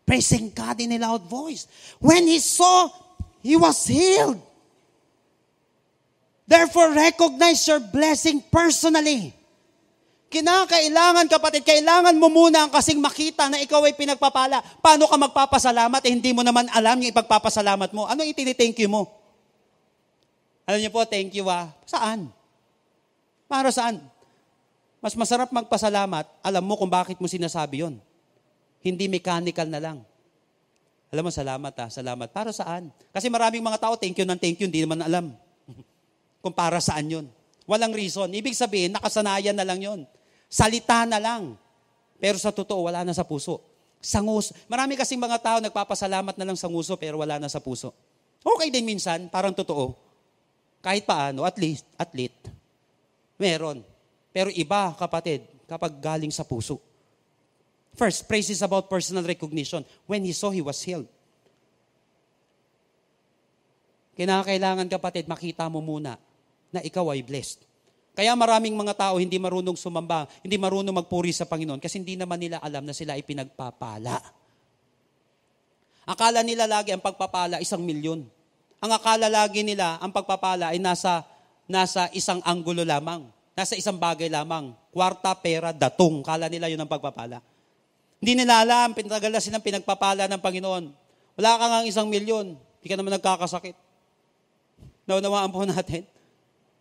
Praising God in a loud voice. When he saw he was healed. Therefore, recognize your blessing personally. Kinakailangan kapatid, kailangan mo muna ang kasing makita na ikaw ay pinagpapala. Paano ka magpapasalamat eh hindi mo naman alam yung ipagpapasalamat mo? Ano itini-thank you mo? Alam niyo po, thank you ah. Saan? Para saan? Mas masarap magpasalamat, alam mo kung bakit mo sinasabi yon. Hindi mechanical na lang. Alam mo, salamat ah, salamat. Para saan? Kasi maraming mga tao, thank you ng thank you, hindi naman alam. kung para saan yon. Walang reason. Ibig sabihin, nakasanayan na lang yon. Salita na lang. Pero sa totoo, wala na sa puso. Sangus. Marami kasing mga tao nagpapasalamat na lang sa nguso pero wala na sa puso. Okay din minsan, parang totoo. Kahit paano, at least, at least, meron. Pero iba, kapatid, kapag galing sa puso. First, praise is about personal recognition. When he saw, he was healed. Kinakailangan, kapatid, makita mo muna na ikaw ay blessed. Kaya maraming mga tao hindi marunong sumamba, hindi marunong magpuri sa Panginoon kasi hindi naman nila alam na sila ay pinagpapala. Akala nila lagi ang pagpapala isang milyon. Ang akala lagi nila ang pagpapala ay nasa, nasa isang anggulo lamang. Nasa isang bagay lamang. Kwarta, pera, datong. Kala nila yun ang pagpapala. Hindi nila alam, pinatagal na silang pinagpapala ng Panginoon. Wala ka nga isang milyon. Hindi ka naman nagkakasakit. Naunawaan po natin.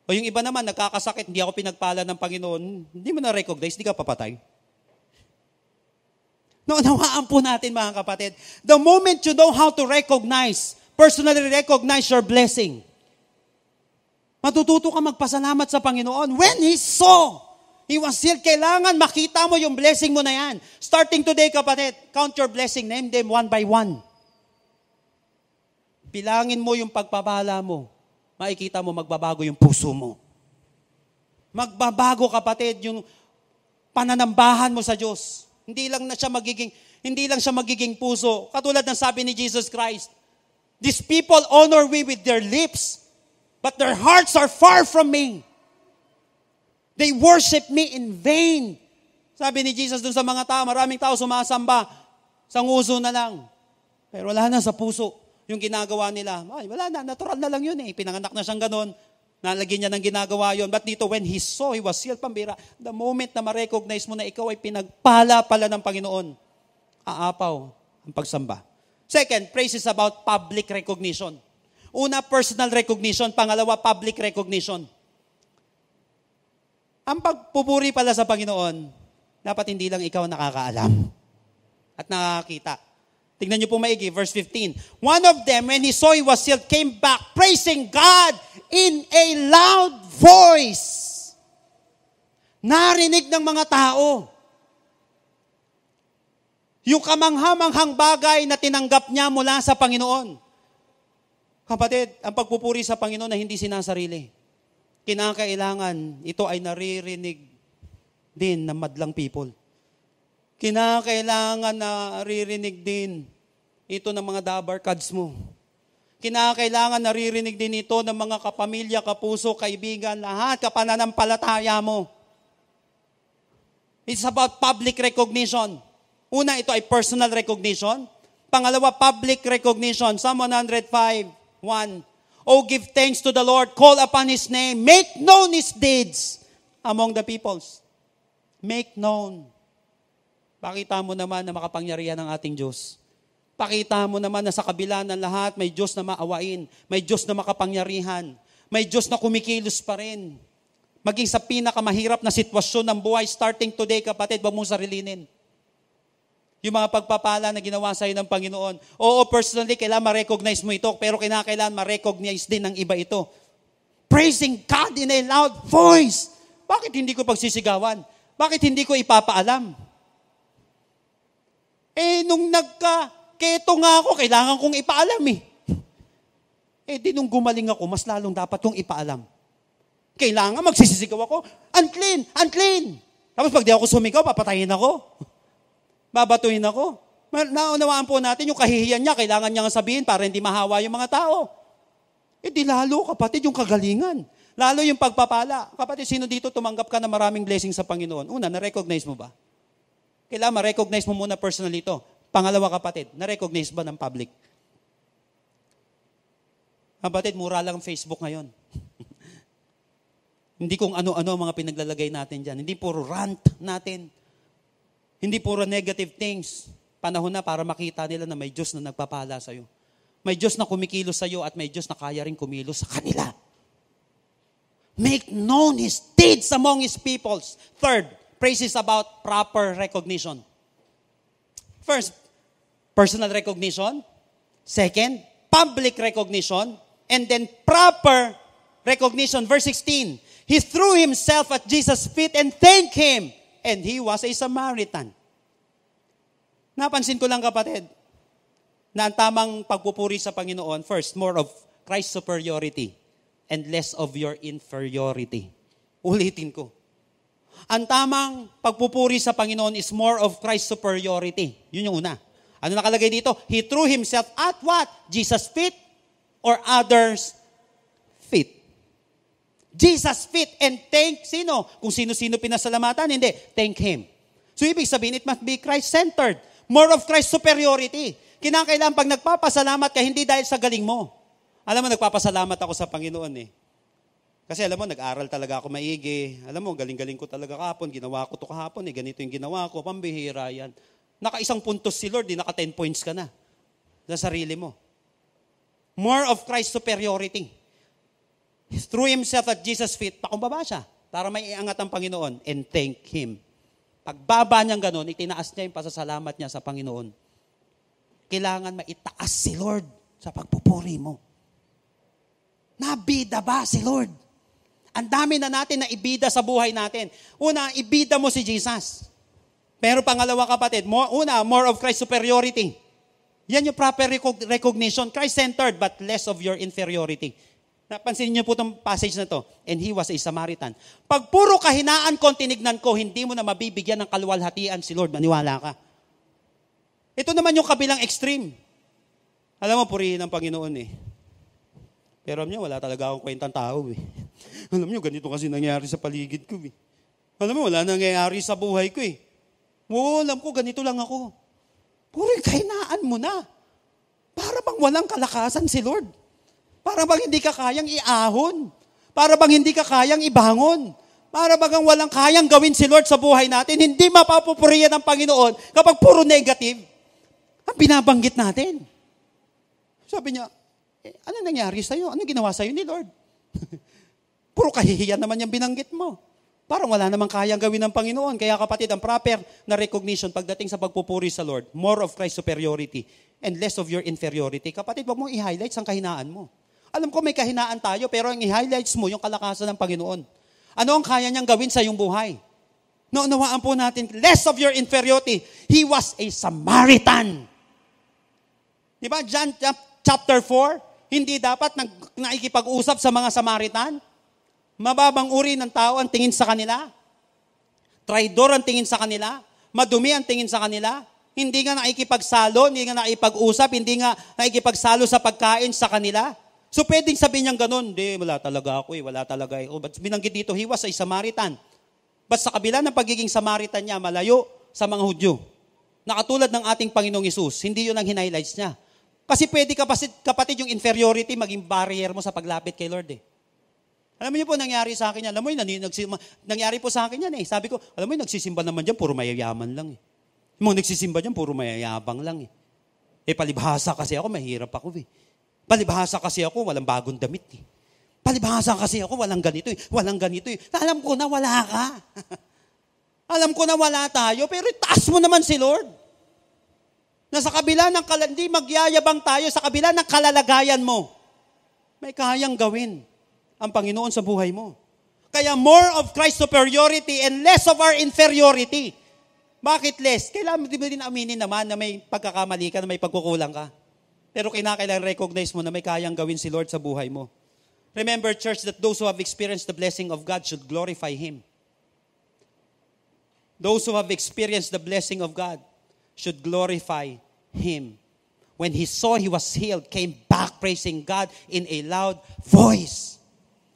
O yung iba naman, nagkakasakit, hindi ako pinagpala ng Panginoon, hindi mo na-recognize, hindi ka papatay. Naunawaan po natin mga kapatid, the moment you know how to recognize, personally recognize your blessing, matututo ka magpasalamat sa Panginoon. When He saw, He was healed, kailangan makita mo yung blessing mo na yan. Starting today kapatid, count your blessing, name them one by one. Bilangin mo yung pagpapala mo makikita mo magbabago yung puso mo. Magbabago kapatid yung pananambahan mo sa Diyos. Hindi lang na siya magiging hindi lang siya magiging puso. Katulad ng sabi ni Jesus Christ, These people honor me with their lips, but their hearts are far from me. They worship me in vain. Sabi ni Jesus dun sa mga tao, maraming tao sumasamba, sa nguso na lang. Pero wala na sa puso yung ginagawa nila. Ay, wala na, natural na lang yun eh. Pinanganak na siyang ganun. Nalagyan niya ng ginagawa yon. But dito, when he saw, he was sealed, pambira, the moment na ma-recognize mo na ikaw ay pinagpala pala ng Panginoon, aapaw ang pagsamba. Second, praise is about public recognition. Una, personal recognition. Pangalawa, public recognition. Ang pagpupuri pala sa Panginoon, dapat hindi lang ikaw nakakaalam at nakakita. Tingnan niyo po maigi, verse 15. One of them, when he saw he was healed, came back praising God in a loud voice. Narinig ng mga tao. Yung kamanghamanghang bagay na tinanggap niya mula sa Panginoon. Kapatid, ang pagpupuri sa Panginoon na hindi sinasarili. Kinakailangan ito ay naririnig din ng madlang people. Kinakailangan na naririnig din ito ng mga dabar cards mo. Kinakailangan naririnig din ito ng mga kapamilya, kapuso, kaibigan, lahat, kapananampalataya mo. It's about public recognition. Una, ito ay personal recognition. Pangalawa, public recognition. Psalm 105, 1. Oh, give thanks to the Lord, call upon His name, make known His deeds among the peoples. Make known. Pakita mo naman na makapangyarihan ng ating Diyos. Pakita mo naman na sa kabila ng lahat, may Diyos na maawain, may Diyos na makapangyarihan, may Diyos na kumikilos pa rin. Maging sa pinakamahirap na sitwasyon ng buhay, starting today, kapatid, wag mong sarilinin. Yung mga pagpapala na ginawa sa ng Panginoon. Oo, personally, kailangan ma-recognize mo ito, pero kinakailangan ma-recognize din ng iba ito. Praising God in a loud voice. Bakit hindi ko pagsisigawan? Bakit hindi ko ipapaalam? Eh, nung nagka, keto nga ako, kailangan kong ipaalam eh. Eh, di nung gumaling ako, mas lalong dapat kong ipaalam. Kailangan magsisisigaw ako, unclean, unclean. Tapos pag di ako sumigaw, papatayin ako. Babatuhin ako. Naunawaan po natin yung kahihiyan niya, kailangan niya nga sabihin para hindi mahawa yung mga tao. Eh di lalo kapatid yung kagalingan. Lalo yung pagpapala. Kapatid, sino dito tumanggap ka na maraming blessing sa Panginoon? Una, na-recognize mo ba? Kailangan ma-recognize mo muna personally ito. Pangalawa kapatid, na-recognize ba ng public? Kapatid, mura lang Facebook ngayon. Hindi kung ano-ano mga pinaglalagay natin dyan. Hindi puro rant natin. Hindi puro negative things. Panahon na para makita nila na may Diyos na nagpapala sa'yo. May Diyos na kumikilos sa'yo at may Diyos na kaya rin kumilos sa kanila. Make known His deeds among His peoples. Third, praise is about proper recognition. First, personal recognition. Second, public recognition. And then proper recognition. Verse 16, He threw himself at Jesus' feet and thanked Him. And he was a Samaritan. Napansin ko lang kapatid, na ang tamang pagpupuri sa Panginoon, first, more of Christ's superiority and less of your inferiority. Ulitin ko. Ang tamang pagpupuri sa Panginoon is more of Christ's superiority. Yun yung una. Ano nakalagay dito? He threw himself at what? Jesus' feet or others'? Jesus' feet and thank sino? Kung sino-sino pinasalamatan, hindi. Thank Him. So ibig sabihin, it must be Christ-centered. More of Christ superiority. Kinakailangan pag nagpapasalamat ka, hindi dahil sa galing mo. Alam mo, nagpapasalamat ako sa Panginoon eh. Kasi alam mo, nag-aral talaga ako maigi. Alam mo, galing-galing ko talaga kahapon. Ginawa ko to kahapon eh. Ganito yung ginawa ko. Pambihira yan. Naka-isang puntos si Lord, di naka-10 points ka na. Sa sarili mo. More of Christ superiority. Threw himself at Jesus' feet. Pakumbaba siya para may iangat ang Panginoon and thank Him. Pagbaba niyang ganun, itinaas niya yung pasasalamat niya sa Panginoon. Kailangan maitaas si Lord sa pagpupuri mo. Nabida ba si Lord? Ang dami na natin na ibida sa buhay natin. Una, ibida mo si Jesus. Pero pangalawa kapatid, more, una, more of Christ superiority. Yan yung proper recognition. Christ-centered, but less of your inferiority. Napansin niyo po itong passage na to. And he was a Samaritan. Pag puro kahinaan ko tinignan ko, hindi mo na mabibigyan ng kaluwalhatian si Lord. Maniwala ka. Ito naman yung kabilang extreme. Alam mo, purihin ng Panginoon eh. Pero alam niyo, wala talaga akong kwentang tao eh. Alam niyo, ganito kasi nangyari sa paligid ko eh. Alam mo, wala nangyayari sa buhay ko eh. Oo, alam ko, ganito lang ako. Puro kahinaan mo na. Para bang walang kalakasan si Lord. Para bang hindi ka kayang iahon. Para bang hindi ka kayang ibangon. Para bang walang kayang gawin si Lord sa buhay natin. Hindi mapapupuriyan ng Panginoon kapag puro negative. Ang binabanggit natin. Sabi niya, eh, ano nangyari sa'yo? Ano ginawa sa'yo ni Lord? Puro kahihiyan naman yung binanggit mo. Parang wala namang kayang gawin ng Panginoon. Kaya kapatid, ang proper na recognition pagdating sa pagpupuri sa Lord, more of Christ's superiority and less of your inferiority. Kapatid, wag mong i-highlights ang kahinaan mo. Alam ko may kahinaan tayo, pero ang i-highlights mo yung kalakasan ng Panginoon. Ano ang kaya niyang gawin sa iyong buhay? Naunawaan po natin, less of your inferiority. He was a Samaritan. Di ba? John chapter 4, hindi dapat nag, nakikipag-usap sa mga Samaritan. Mababang uri ng tao ang tingin sa kanila. Traidor ang tingin sa kanila. Madumi ang tingin sa kanila. Hindi nga nakikipagsalo, hindi nga nakikipag-usap, hindi nga nakikipagsalo sa pagkain sa kanila. So pwedeng sabihin niyang ganun, hindi, wala talaga ako eh, wala talaga eh. Oh, but binanggit dito, he was a Samaritan. But sa kabila ng pagiging Samaritan niya, malayo sa mga Hudyo. Nakatulad ng ating Panginoong Isus, hindi yun ang hinighlights niya. Kasi pwede kapatid, kapatid yung inferiority maging barrier mo sa paglapit kay Lord eh. Alam niyo po, nangyari sa akin yan. Alam mo yun, nangyari po sa akin yan eh. Sabi ko, alam mo yun, nagsisimba naman dyan, puro mayayaman lang eh. Yung mga nagsisimba dyan, puro mayayabang lang eh. Eh, palibhasa kasi ako, mahirap ako eh. Palibhasa kasi ako, walang bagong damit eh. Palibhasa kasi ako, walang ganito eh. Walang ganito eh. Alam ko na wala ka. Alam ko na wala tayo, pero itaas mo naman si Lord. Na sa kabila ng, kal- hindi magyayabang tayo, sa kabila ng kalalagayan mo, may kayang gawin ang Panginoon sa buhay mo. Kaya more of Christ's superiority and less of our inferiority. Bakit less? Kailangan mo din aminin naman na may pagkakamali ka, na may pagkukulang ka. Pero kinakailangan recognize mo na may kayang gawin si Lord sa buhay mo. Remember, church, that those who have experienced the blessing of God should glorify Him. Those who have experienced the blessing of God should glorify Him. When he saw he was healed, came back praising God in a loud voice.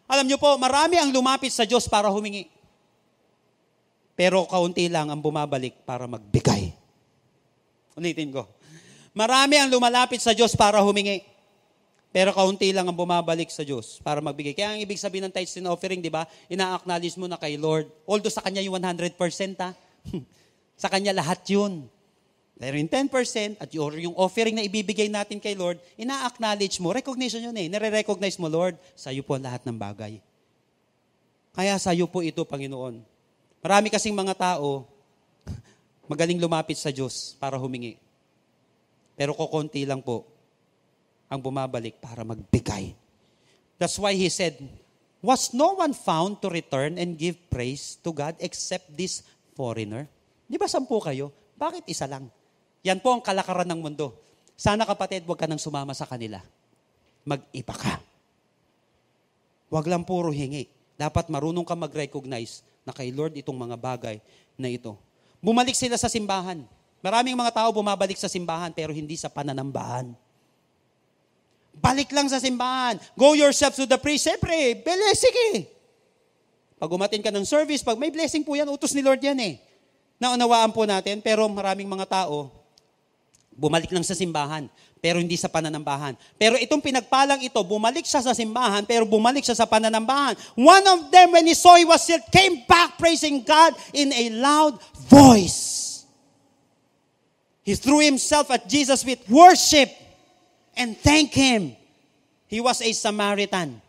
Alam niyo po, marami ang lumapit sa Diyos para humingi. Pero kaunti lang ang bumabalik para magbigay. Ulitin ko. Marami ang lumalapit sa Diyos para humingi. Pero kaunti lang ang bumabalik sa Diyos para magbigay. Kaya ang ibig sabihin ng tithes and offering, di ba? Ina-acknowledge mo na kay Lord. Although sa Kanya yung 100%, ha? sa Kanya lahat yun. Pero yung 10% at yung offering na ibibigay natin kay Lord, ina-acknowledge mo. Recognition yun eh. Nire-recognize mo, Lord, sa iyo po ang lahat ng bagay. Kaya sa iyo po ito, Panginoon. Marami kasing mga tao, magaling lumapit sa Diyos para humingi. Pero kukunti lang po ang bumabalik para magbigay. That's why he said, Was no one found to return and give praise to God except this foreigner? Di ba sampu kayo? Bakit isa lang? Yan po ang kalakaran ng mundo. Sana kapatid, huwag ka nang sumama sa kanila. Mag-iba ka. Huwag lang puro hingi. Dapat marunong ka mag-recognize na kay Lord itong mga bagay na ito. Bumalik sila sa simbahan. Maraming mga tao bumabalik sa simbahan pero hindi sa pananambahan. Balik lang sa simbahan. Go yourself to the priest. Siyempre, blessing eh. Pag umatin ka ng service, pag may blessing po yan, utos ni Lord yan eh. Naunawaan po natin, pero maraming mga tao, bumalik lang sa simbahan, pero hindi sa pananambahan. Pero itong pinagpalang ito, bumalik siya sa simbahan, pero bumalik siya sa pananambahan. One of them, when he saw he was healed, came back praising God in a loud voice. He threw himself at Jesus with worship and thank Him. He was a Samaritan.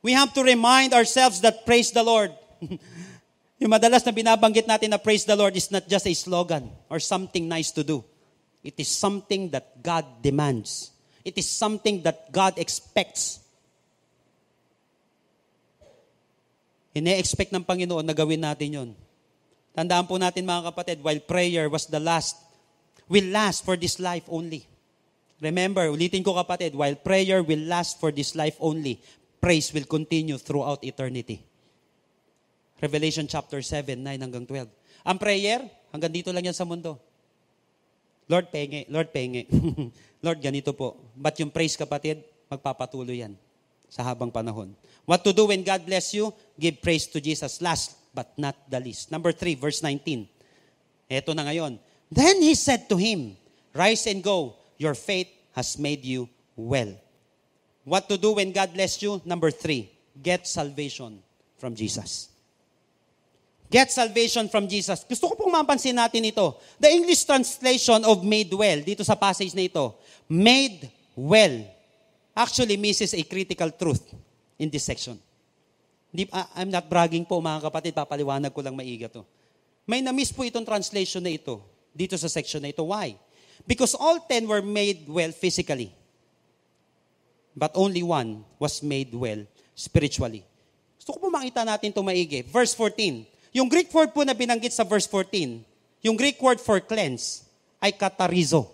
We have to remind ourselves that praise the Lord. Yung madalas na binabanggit natin na praise the Lord is not just a slogan or something nice to do. It is something that God demands. It is something that God expects. Ine-expect ng Panginoon na gawin natin yon. Tandaan po natin mga kapatid, while prayer was the last, will last for this life only. Remember, ulitin ko kapatid, while prayer will last for this life only, praise will continue throughout eternity. Revelation chapter 7, 9 hanggang 12. Ang prayer, hanggang dito lang yan sa mundo. Lord, penge. Lord, penge. Lord, ganito po. But yung praise, kapatid, magpapatuloy yan sa habang panahon. What to do when God bless you? Give praise to Jesus. Last but not the least. Number 3, verse 19. Ito na ngayon. Then he said to him, Rise and go your faith has made you well. What to do when God bless you? Number three, get salvation from Jesus. Get salvation from Jesus. Gusto ko pong mapansin natin ito. The English translation of made well, dito sa passage na ito, made well, actually misses a critical truth in this section. I'm not bragging po mga kapatid, papaliwanag ko lang maiga to. May na-miss po itong translation na ito, dito sa section na ito. Why? Because all ten were made well physically. But only one was made well spiritually. Gusto ko po makita natin ito maigi. Verse 14. Yung Greek word po na binanggit sa verse 14, yung Greek word for cleanse ay katarizo.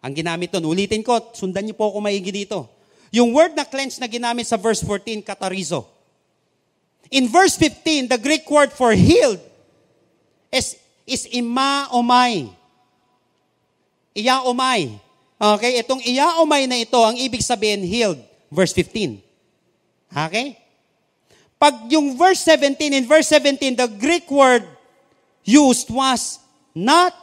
Ang ginamit doon, ulitin ko, sundan niyo po ako maigi dito. Yung word na cleanse na ginamit sa verse 14, katarizo. In verse 15, the Greek word for healed is, is ima omai. Iya omai. Okay, itong iya omai na ito, ang ibig sabihin healed. Verse 15. Okay? Pag yung verse 17, in verse 17, the Greek word used was not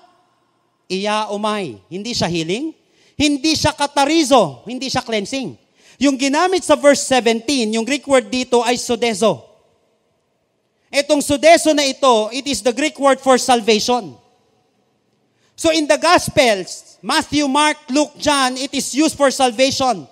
iya umay. Hindi siya healing. Hindi siya katarizo. Hindi siya cleansing. Yung ginamit sa verse 17, yung Greek word dito ay sodezo. Itong sodezo na ito, it is the Greek word for salvation. So in the Gospels, Matthew, Mark, Luke, John, it is used for salvation.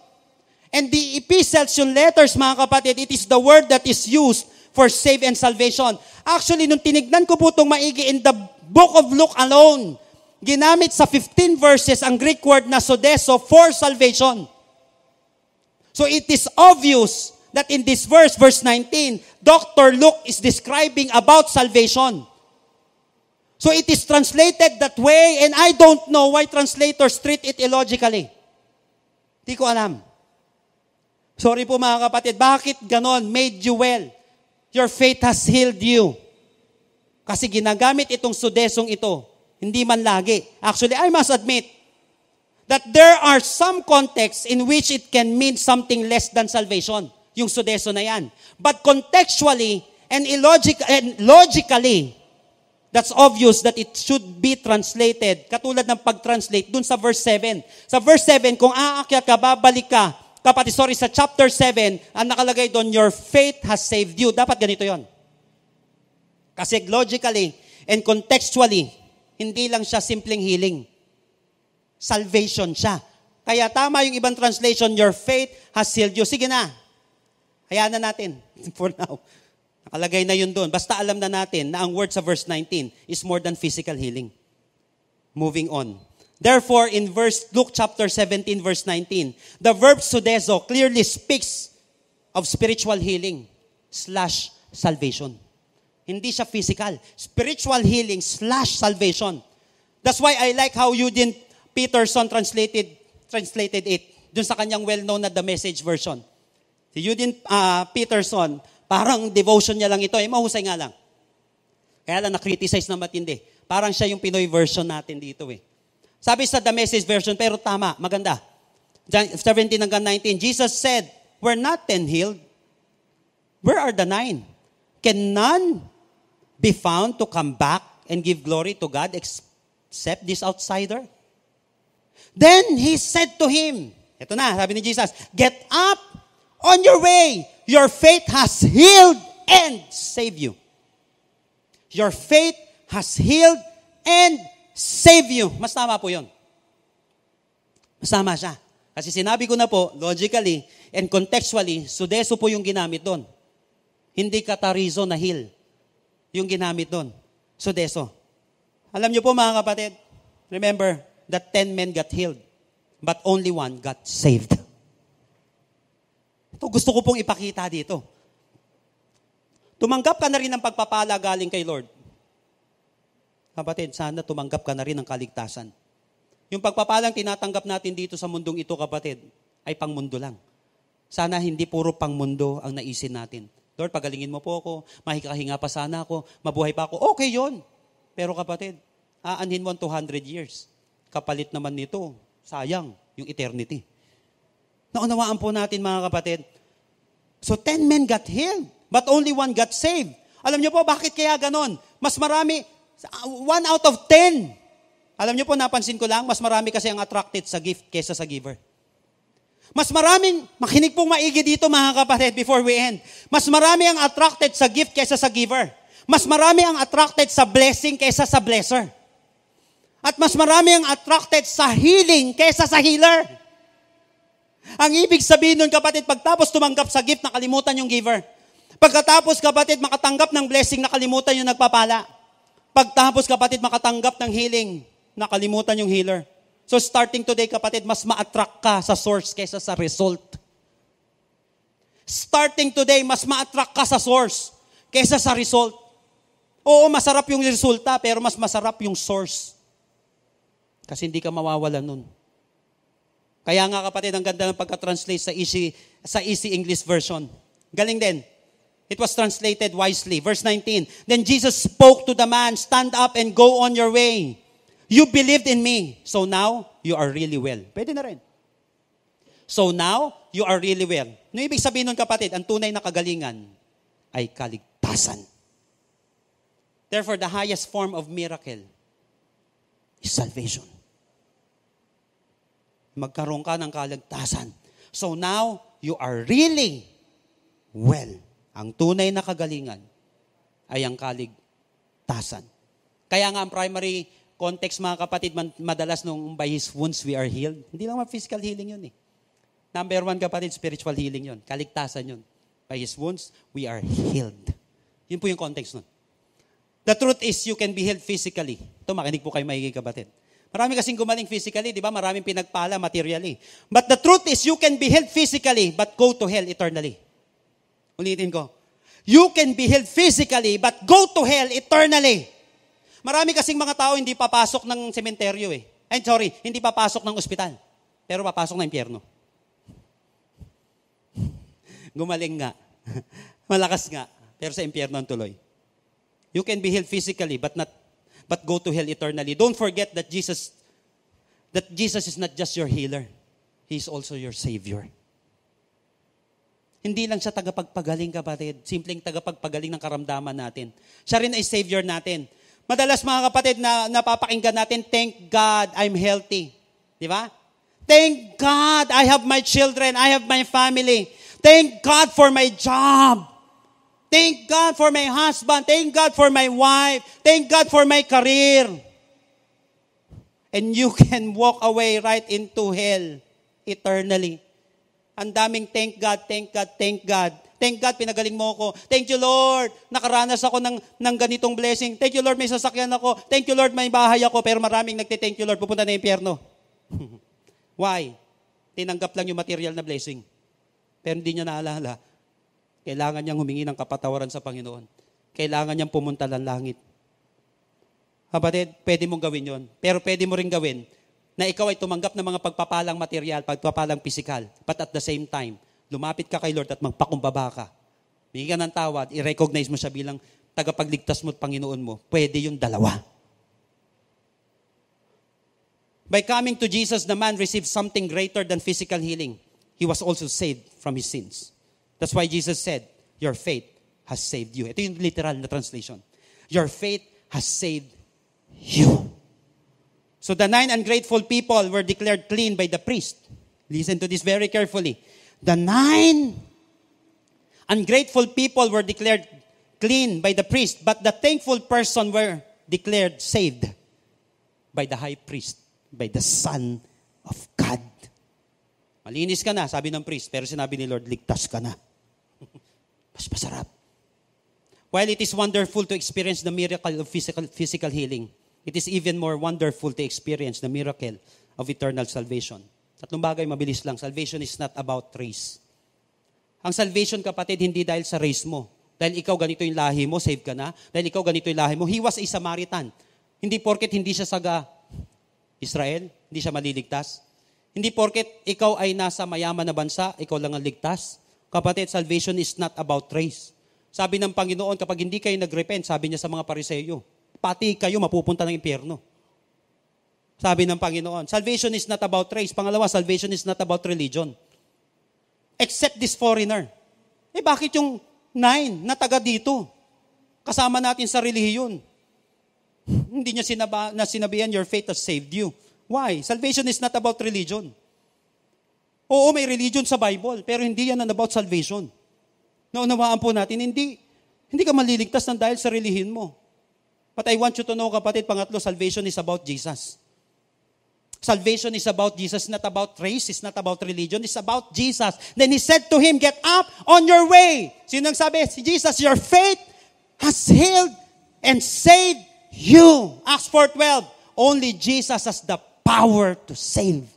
And the epistles, yung letters mga kapatid, it is the word that is used for save and salvation. Actually, nung tinignan ko po itong maigi in the book of Luke alone, ginamit sa 15 verses ang Greek word na sodeso for salvation. So it is obvious that in this verse, verse 19, Dr. Luke is describing about salvation. So it is translated that way and I don't know why translators treat it illogically. Hindi ko alam. Sorry po mga kapatid, bakit ganon? Made you well. Your faith has healed you. Kasi ginagamit itong sudesong ito. Hindi man lagi. Actually, I must admit that there are some contexts in which it can mean something less than salvation. Yung sudeso na yan. But contextually and, illogic, and logically, that's obvious that it should be translated. Katulad ng pag-translate dun sa verse 7. Sa verse 7, kung aakyat ka, babalik ka, kapatid, sorry, sa chapter 7, ang nakalagay doon, your faith has saved you. Dapat ganito yon. Kasi logically and contextually, hindi lang siya simpleng healing. Salvation siya. Kaya tama yung ibang translation, your faith has healed you. Sige na. Hayaan na natin for now. Nakalagay na yun doon. Basta alam na natin na ang word sa verse 19 is more than physical healing. Moving on. Therefore, in verse Luke chapter 17, verse 19, the verb sudezo clearly speaks of spiritual healing slash salvation. Hindi siya physical. Spiritual healing slash salvation. That's why I like how Eugene Peterson translated translated it dun sa kanyang well-known na The Message version. Si Eugene uh, Peterson, parang devotion niya lang ito. Eh, mahusay nga lang. Kaya lang na-criticize na matindi. Parang siya yung Pinoy version natin dito eh. Sabi sa The Message Version, pero tama, maganda. 17 hanggang 19, Jesus said, We're not ten healed. Where are the nine? Can none be found to come back and give glory to God except this outsider? Then he said to him, ito na, sabi ni Jesus, Get up on your way. Your faith has healed and saved you. Your faith has healed and save you. Mas tama po yun. Mas tama siya. Kasi sinabi ko na po, logically and contextually, sudeso po yung ginamit doon. Hindi katarizo na heal. Yung ginamit doon. Sudeso. Alam niyo po mga kapatid, remember that ten men got healed, but only one got saved. Ito gusto ko pong ipakita dito. Tumanggap ka na rin ng pagpapala galing kay Lord. Kapatid, sana tumanggap ka na rin ng kaligtasan. Yung pagpapalang tinatanggap natin dito sa mundong ito, kapatid, ay pangmundo lang. Sana hindi puro pangmundo ang naisin natin. Lord, pagalingin mo po ako, mahikahinga pa sana ako, mabuhay pa ako. Okay yon. Pero kapatid, aanhin mo ang 200 years. Kapalit naman nito, sayang, yung eternity. Naunawaan po natin mga kapatid. So 10 men got healed, but only one got saved. Alam niyo po, bakit kaya ganon? Mas marami, One out of ten. Alam niyo po, napansin ko lang, mas marami kasi ang attracted sa gift kesa sa giver. Mas maraming, makinig pong maigi dito mga kapatid before we end. Mas marami ang attracted sa gift kesa sa giver. Mas marami ang attracted sa blessing kesa sa blesser. At mas marami ang attracted sa healing kesa sa healer. Ang ibig sabihin nun kapatid, pagtapos tumanggap sa gift, nakalimutan yung giver. Pagkatapos kapatid, makatanggap ng blessing, nakalimutan yung nagpapala. Pagtapos kapatid makatanggap ng healing, nakalimutan yung healer. So starting today kapatid, mas ma-attract ka sa source kaysa sa result. Starting today, mas ma-attract ka sa source kaysa sa result. Oo, masarap yung resulta, pero mas masarap yung source. Kasi hindi ka mawawala nun. Kaya nga kapatid, ang ganda ng pagka-translate sa easy, sa easy English version. Galing din. It was translated wisely. Verse 19. Then Jesus spoke to the man, Stand up and go on your way. You believed in me. So now, you are really well. Pwede na rin. So now, you are really well. Ano ibig sabihin nun kapatid? Ang tunay na kagalingan ay kaligtasan. Therefore, the highest form of miracle is salvation. Magkaroon ka ng kaligtasan. So now, you are really well. Ang tunay na kagalingan ay ang kaligtasan. Kaya nga ang primary context mga kapatid, madalas nung by His wounds we are healed. Hindi lang physical healing yun eh. Number one kapatid, spiritual healing yun. Kaligtasan yun. By His wounds, we are healed. Yun po yung context nun. The truth is, you can be healed physically. Ito, makinig po kayo maiging kapatid. Marami kasing gumaling physically, di ba? Maraming pinagpala materially. But the truth is, you can be healed physically, but go to hell eternally. Ulitin ko. You can be healed physically, but go to hell eternally. Marami kasing mga tao hindi papasok ng sementeryo eh. Ay, sorry, hindi papasok ng ospital. Pero papasok ng impyerno. Gumaling nga. Malakas nga. Pero sa impyerno ang tuloy. You can be healed physically, but not but go to hell eternally. Don't forget that Jesus that Jesus is not just your healer. He is also your savior. Hindi lang siya tagapagpagaling, kapatid. Simpleng tagapagpagaling ng karamdaman natin. Siya rin ay Savior natin. Madalas mga kapatid na napapakinggan natin, thank God I'm healthy. Di ba? Thank God I have my children, I have my family. Thank God for my job. Thank God for my husband. Thank God for my wife. Thank God for my career. And you can walk away right into hell eternally. Ang daming thank God, thank God, thank God. Thank God, pinagaling mo ako. Thank you, Lord. Nakaranas ako ng, ng ganitong blessing. Thank you, Lord, may sasakyan ako. Thank you, Lord, may bahay ako. Pero maraming nagte-thank you, Lord, pupunta na impyerno. Why? Tinanggap lang yung material na blessing. Pero hindi niya naalala. Kailangan niyang humingi ng kapatawaran sa Panginoon. Kailangan niyang pumunta ng langit. Kapatid, pwede mong gawin yon. Pero pwede mo rin gawin na ikaw ay tumanggap ng mga pagpapalang material, pagpapalang pisikal, but at the same time, lumapit ka kay Lord at magpakumbaba ka. Bigyan ka ng tawad, i-recognize mo siya bilang tagapagligtas mo at Panginoon mo. Pwede yung dalawa. By coming to Jesus, the man received something greater than physical healing. He was also saved from his sins. That's why Jesus said, Your faith has saved you. Ito yung literal na translation. Your faith has saved you. So the nine ungrateful people were declared clean by the priest. Listen to this very carefully. The nine ungrateful people were declared clean by the priest, but the thankful person were declared saved by the high priest, by the Son of God. Malinis ka na, sabi ng priest, pero sinabi ni Lord, ligtas ka na. Mas masarap. While it is wonderful to experience the miracle of physical, physical healing, it is even more wonderful to experience the miracle of eternal salvation. Tatlong bagay, mabilis lang. Salvation is not about race. Ang salvation, kapatid, hindi dahil sa race mo. Dahil ikaw ganito yung lahi mo, save ka na. Dahil ikaw ganito yung lahi mo. He was a Samaritan. Hindi porket hindi siya saga Israel, hindi siya maliligtas. Hindi porket ikaw ay nasa mayaman na bansa, ikaw lang ang ligtas. Kapatid, salvation is not about race. Sabi ng Panginoon, kapag hindi kayo nagrepent, sabi niya sa mga pariseyo, pati kayo mapupunta ng impyerno. Sabi ng Panginoon, salvation is not about race. Pangalawa, salvation is not about religion. Except this foreigner. Eh bakit yung nine na taga dito? Kasama natin sa relihiyon. Hindi niya sinaba, na sinabihan, your faith has saved you. Why? Salvation is not about religion. Oo, may religion sa Bible, pero hindi yan about salvation. Naunawaan po natin, hindi, hindi ka maliligtas ng dahil sa relihin mo. But I want you to know, kapatid, pangatlo, salvation is about Jesus. Salvation is about Jesus, not about race, it's not about religion, it's about Jesus. Then he said to him, get up on your way. Sino nang sabi? Si Jesus, your faith has healed and saved you. Acts 4.12, only Jesus has the power to save.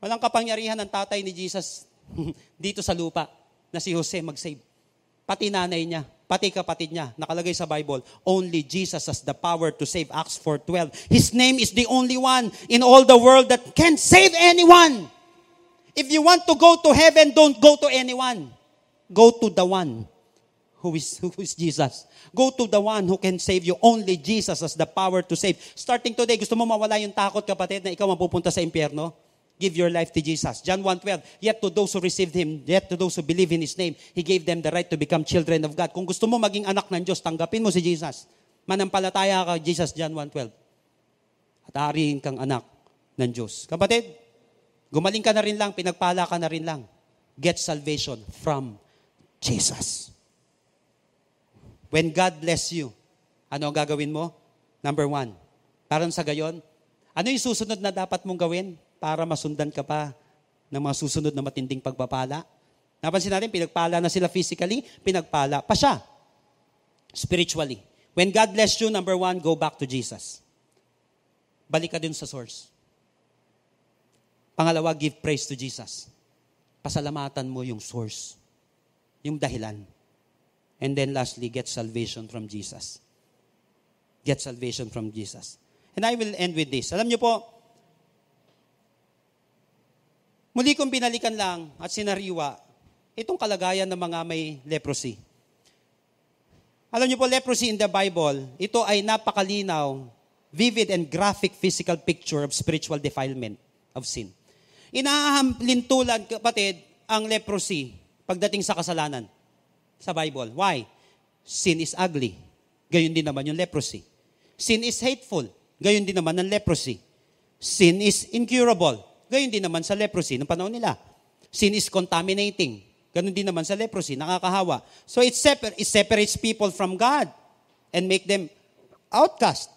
Walang kapangyarihan ng tatay ni Jesus dito sa lupa na si Jose mag-save. Pati nanay niya, pati kapatid niya. Nakalagay sa Bible, only Jesus has the power to save. Acts 4.12. His name is the only one in all the world that can save anyone. If you want to go to heaven, don't go to anyone. Go to the one who is, who is Jesus. Go to the one who can save you. Only Jesus has the power to save. Starting today, gusto mo mawala yung takot, kapatid, na ikaw mapupunta sa impyerno? Give your life to Jesus. John 1.12, Yet to those who received Him, yet to those who believe in His name, He gave them the right to become children of God. Kung gusto mo maging anak ng Diyos, tanggapin mo si Jesus. Manampalataya ka, Jesus, John 1.12. At aariin kang anak ng Diyos. Kapatid, gumaling ka na rin lang, pinagpala ka na rin lang. Get salvation from Jesus. When God bless you, ano ang gagawin mo? Number one, parang sa gayon, ano yung susunod na dapat mong gawin para masundan ka pa ng mga susunod na matinding pagpapala? Napansin natin, pinagpala na sila physically, pinagpala pa siya spiritually. When God bless you, number one, go back to Jesus. Balik ka din sa source. Pangalawa, give praise to Jesus. Pasalamatan mo yung source, yung dahilan. And then lastly, get salvation from Jesus. Get salvation from Jesus. And I will end with this. Alam niyo po, muli kong binalikan lang at sinariwa itong kalagayan ng mga may leprosy. Alam niyo po, leprosy in the Bible, ito ay napakalinaw, vivid and graphic physical picture of spiritual defilement of sin. Inahamlintulan, kapatid, ang leprosy pagdating sa kasalanan sa Bible. Why? Sin is ugly. Gayon din naman yung leprosy. Sin is hateful. Gayon din naman ang leprosy. Sin is incurable. Gayon din naman sa leprosy ng panahon nila. Sin is contaminating. Ganon din naman sa leprosy, nakakahawa. So it, separ- it separates people from God and make them outcast.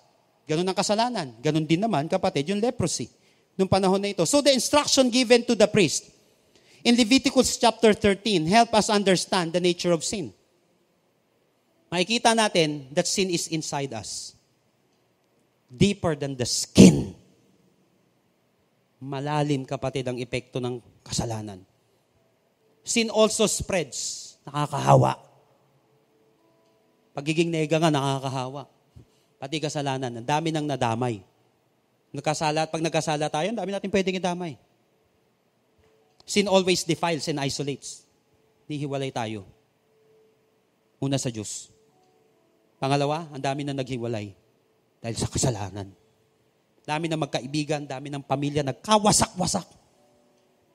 Ganon ang kasalanan. Ganon din naman, kapatid, yung leprosy nung panahon na ito. So the instruction given to the priest in Leviticus chapter 13 help us understand the nature of sin. Makikita natin that sin is inside us. Deeper than the skin. Malalim, kapatid, ang epekto ng kasalanan. Sin also spreads. Nakakahawa. Pagiging nega nga, nakakahawa. Pati kasalanan. Ang dami nang nadamay. Nagkasala, pag nagkasala tayo, ang dami natin pwedeng idamay. Sin always defiles and isolates. Nihiwalay tayo. Una sa Diyos. Pangalawa, ang dami na naghiwalay dahil sa kasalanan. Dami na magkaibigan, dami ng pamilya nagkawasak-wasak.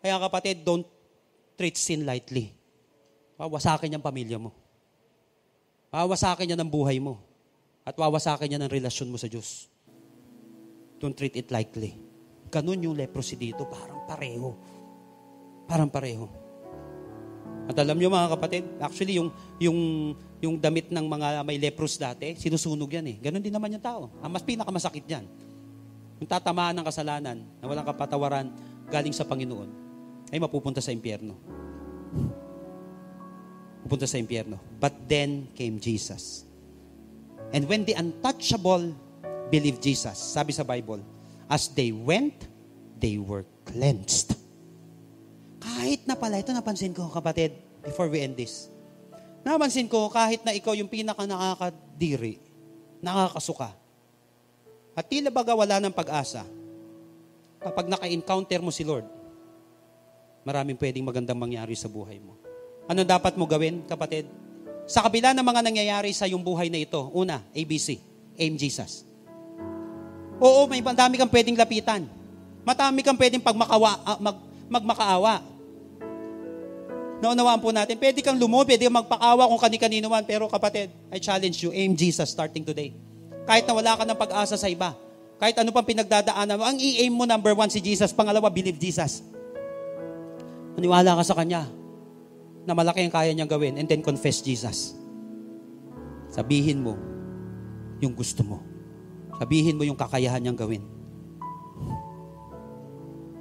Kaya kapatid, don't treat sin lightly. Wawasakin yung pamilya mo. Wawasakin niya ng buhay mo. At wawasakin niya ng relasyon mo sa Diyos. Don't treat it lightly. Ganun yung leprosy dito, parang pareho. Parang pareho. At alam niyo mga kapatid, actually yung, yung, yung damit ng mga may lepros dati, sinusunog yan eh. Ganon din naman yung tao. Ang mas pinakamasakit yan. Yung tatamaan ng kasalanan na walang kapatawaran galing sa Panginoon, ay mapupunta sa impyerno. Pupunta sa impyerno. But then came Jesus. And when the untouchable believed Jesus, sabi sa Bible, as they went, they were cleansed. Kahit na pala, ito napansin ko kapatid, before we end this. Napansin ko, kahit na ikaw yung pinaka nakakadiri, nakakasuka, at tila baga wala ng pag-asa, kapag naka-encounter mo si Lord, maraming pwedeng magandang mangyari sa buhay mo. Ano dapat mo gawin, kapatid? Sa kabila ng mga nangyayari sa iyong buhay na ito, una, ABC, aim Jesus. Oo, may madami kang pwedeng lapitan. Matami kang pwedeng pagmakawa, uh, mag, magmakaawa. Naunawaan po natin, pwede kang lumo, pwede kang magpakawa kung kani-kanino man, pero kapatid, I challenge you, aim Jesus starting today. Kahit na wala ka ng pag-asa sa iba, kahit ano pang pinagdadaanan mo, ang i-aim mo number one si Jesus, pangalawa, believe Jesus. Maniwala ka sa Kanya na malaki ang kaya niyang gawin and then confess Jesus. Sabihin mo yung gusto mo. Sabihin mo yung kakayahan niyang gawin.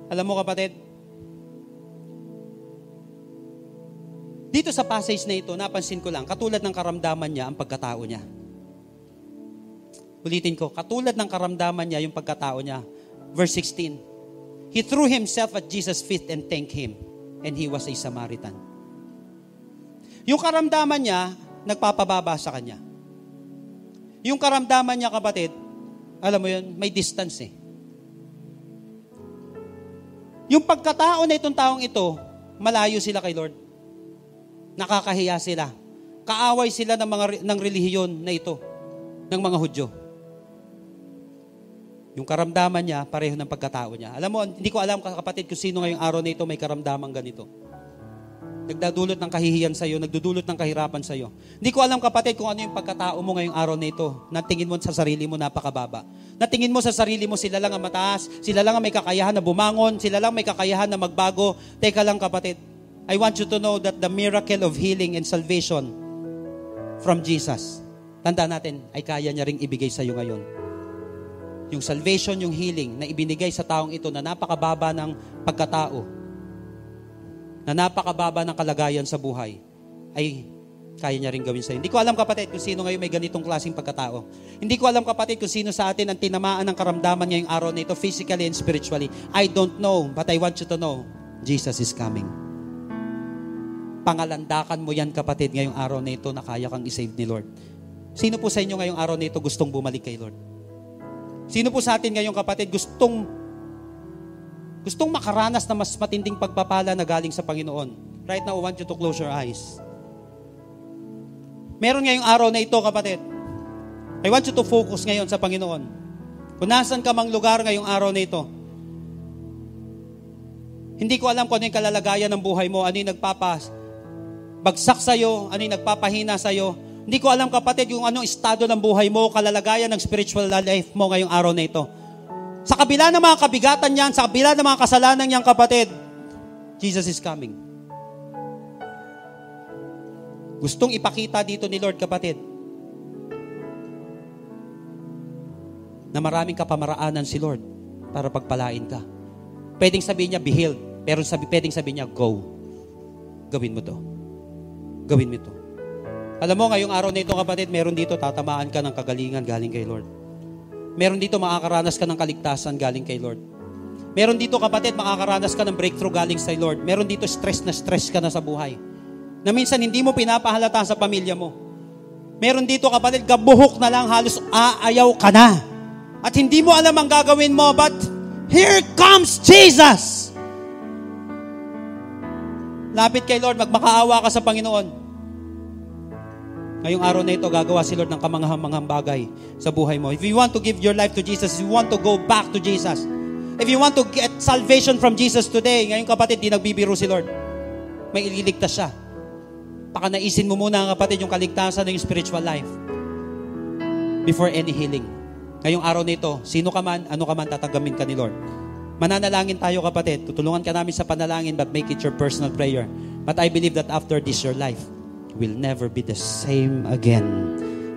Alam mo kapatid, dito sa passage na ito, napansin ko lang, katulad ng karamdaman niya ang pagkatao niya. Ulitin ko, katulad ng karamdaman niya yung pagkatao niya. Verse 16, He threw himself at Jesus' feet and thanked him, and he was a Samaritan. Yung karamdaman niya, nagpapababa sa kanya. Yung karamdaman niya, kapatid, alam mo yun, may distance eh. Yung pagkatao na itong taong ito, malayo sila kay Lord. Nakakahiya sila. Kaaway sila ng mga ng relihiyon na ito, ng mga Hudyo. Yung karamdaman niya, pareho ng pagkatao niya. Alam mo, hindi ko alam kapatid kung sino ngayong araw na ito may karamdaman ganito. Nagdadulot ng kahihiyan sa iyo, nagdudulot ng kahirapan sa iyo. Hindi ko alam kapatid kung ano yung pagkatao mo ngayong araw na ito. Natingin mo sa sarili mo napakababa. Natingin mo sa sarili mo sila lang ang mataas, sila lang ang may kakayahan na bumangon, sila lang may kakayahan na magbago. Teka lang kapatid, I want you to know that the miracle of healing and salvation from Jesus, tanda natin, ay kaya niya ring ibigay sa iyo ngayon. Yung salvation, yung healing na ibinigay sa taong ito na napakababa ng pagkatao, na napakababa ng kalagayan sa buhay, ay kaya niya rin gawin sa'yo. Hindi ko alam kapatid kung sino ngayon may ganitong klaseng pagkatao. Hindi ko alam kapatid kung sino sa atin ang tinamaan ng karamdaman ngayong araw na ito, physically and spiritually. I don't know, but I want you to know, Jesus is coming. Pangalandakan mo yan kapatid ngayong araw na ito na kaya kang isave ni Lord. Sino po sa inyo ngayong araw na ito gustong bumalik kay Lord? Sino po sa atin ngayong kapatid gustong Gustong makaranas na mas matinding pagpapala na galing sa Panginoon. Right now, I want you to close your eyes. Meron ngayong araw na ito, kapatid. I want you to focus ngayon sa Panginoon. Kung nasan ka mang lugar ngayong araw na ito, hindi ko alam kung ano yung kalalagayan ng buhay mo, ano yung nagpapas, bagsak sa'yo, ano yung nagpapahina sa'yo. Hindi ko alam kapatid yung anong estado ng buhay mo, kalalagayan ng spiritual life mo ngayong araw na ito. Sa kabila ng mga kabigatan niyan, sa kabila ng mga kasalanan niyang kapatid, Jesus is coming. Gustong ipakita dito ni Lord kapatid na maraming kapamaraanan si Lord para pagpalain ka. Pwedeng sabihin niya, be healed. Pero sabi, pwedeng sabihin niya, go. Gawin mo to. Gawin mo to. Alam mo, ngayong araw na ito kapatid, meron dito tatamaan ka ng kagalingan galing kay Lord. Meron dito makakaranas ka ng kaligtasan galing kay Lord. Meron dito kapatid, makakaranas ka ng breakthrough galing sa Lord. Meron dito stress na stress ka na sa buhay. Na minsan hindi mo pinapahalata sa pamilya mo. Meron dito kapatid, gabuhok na lang, halos aayaw ka na. At hindi mo alam ang gagawin mo, but here comes Jesus! Lapit kay Lord, magmakaawa ka sa Panginoon. Ngayong araw na ito, gagawa si Lord ng kamanghang-manghang bagay sa buhay mo. If you want to give your life to Jesus, if you want to go back to Jesus, if you want to get salvation from Jesus today, ngayon kapatid, di nagbibiro si Lord. May ililigtas siya. Baka naisin mo muna kapatid yung kaligtasan ng spiritual life before any healing. Ngayong araw na ito, sino ka man, ano ka man, tatagamin ka ni Lord. Mananalangin tayo kapatid. Tutulungan ka namin sa panalangin but make it your personal prayer. But I believe that after this, your life will never be the same again.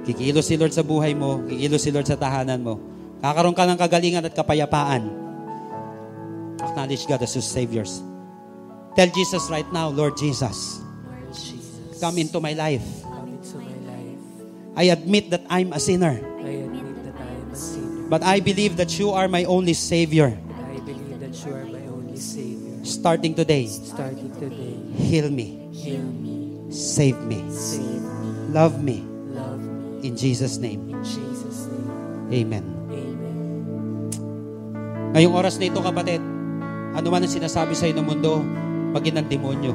Kikilos si Lord sa buhay mo, kikilos si Lord sa tahanan mo. Kakaroon ka ng kagalingan at kapayapaan. Acknowledge God as your Saviors. Tell Jesus right now, Lord Jesus, Lord Jesus, come into my life. come into my life. I admit that I'm a sinner, I admit that I am a sinner, but I believe that you are my only Savior. I believe that you are my only Savior. Starting today, Starting today, heal me, save me, save me, love me. love me. In Jesus' name, In Jesus' name, Amen. Amen. Ngayong oras na ito, kapatid, ano man ang sinasabi sa ng mundo, maging ng demonyo,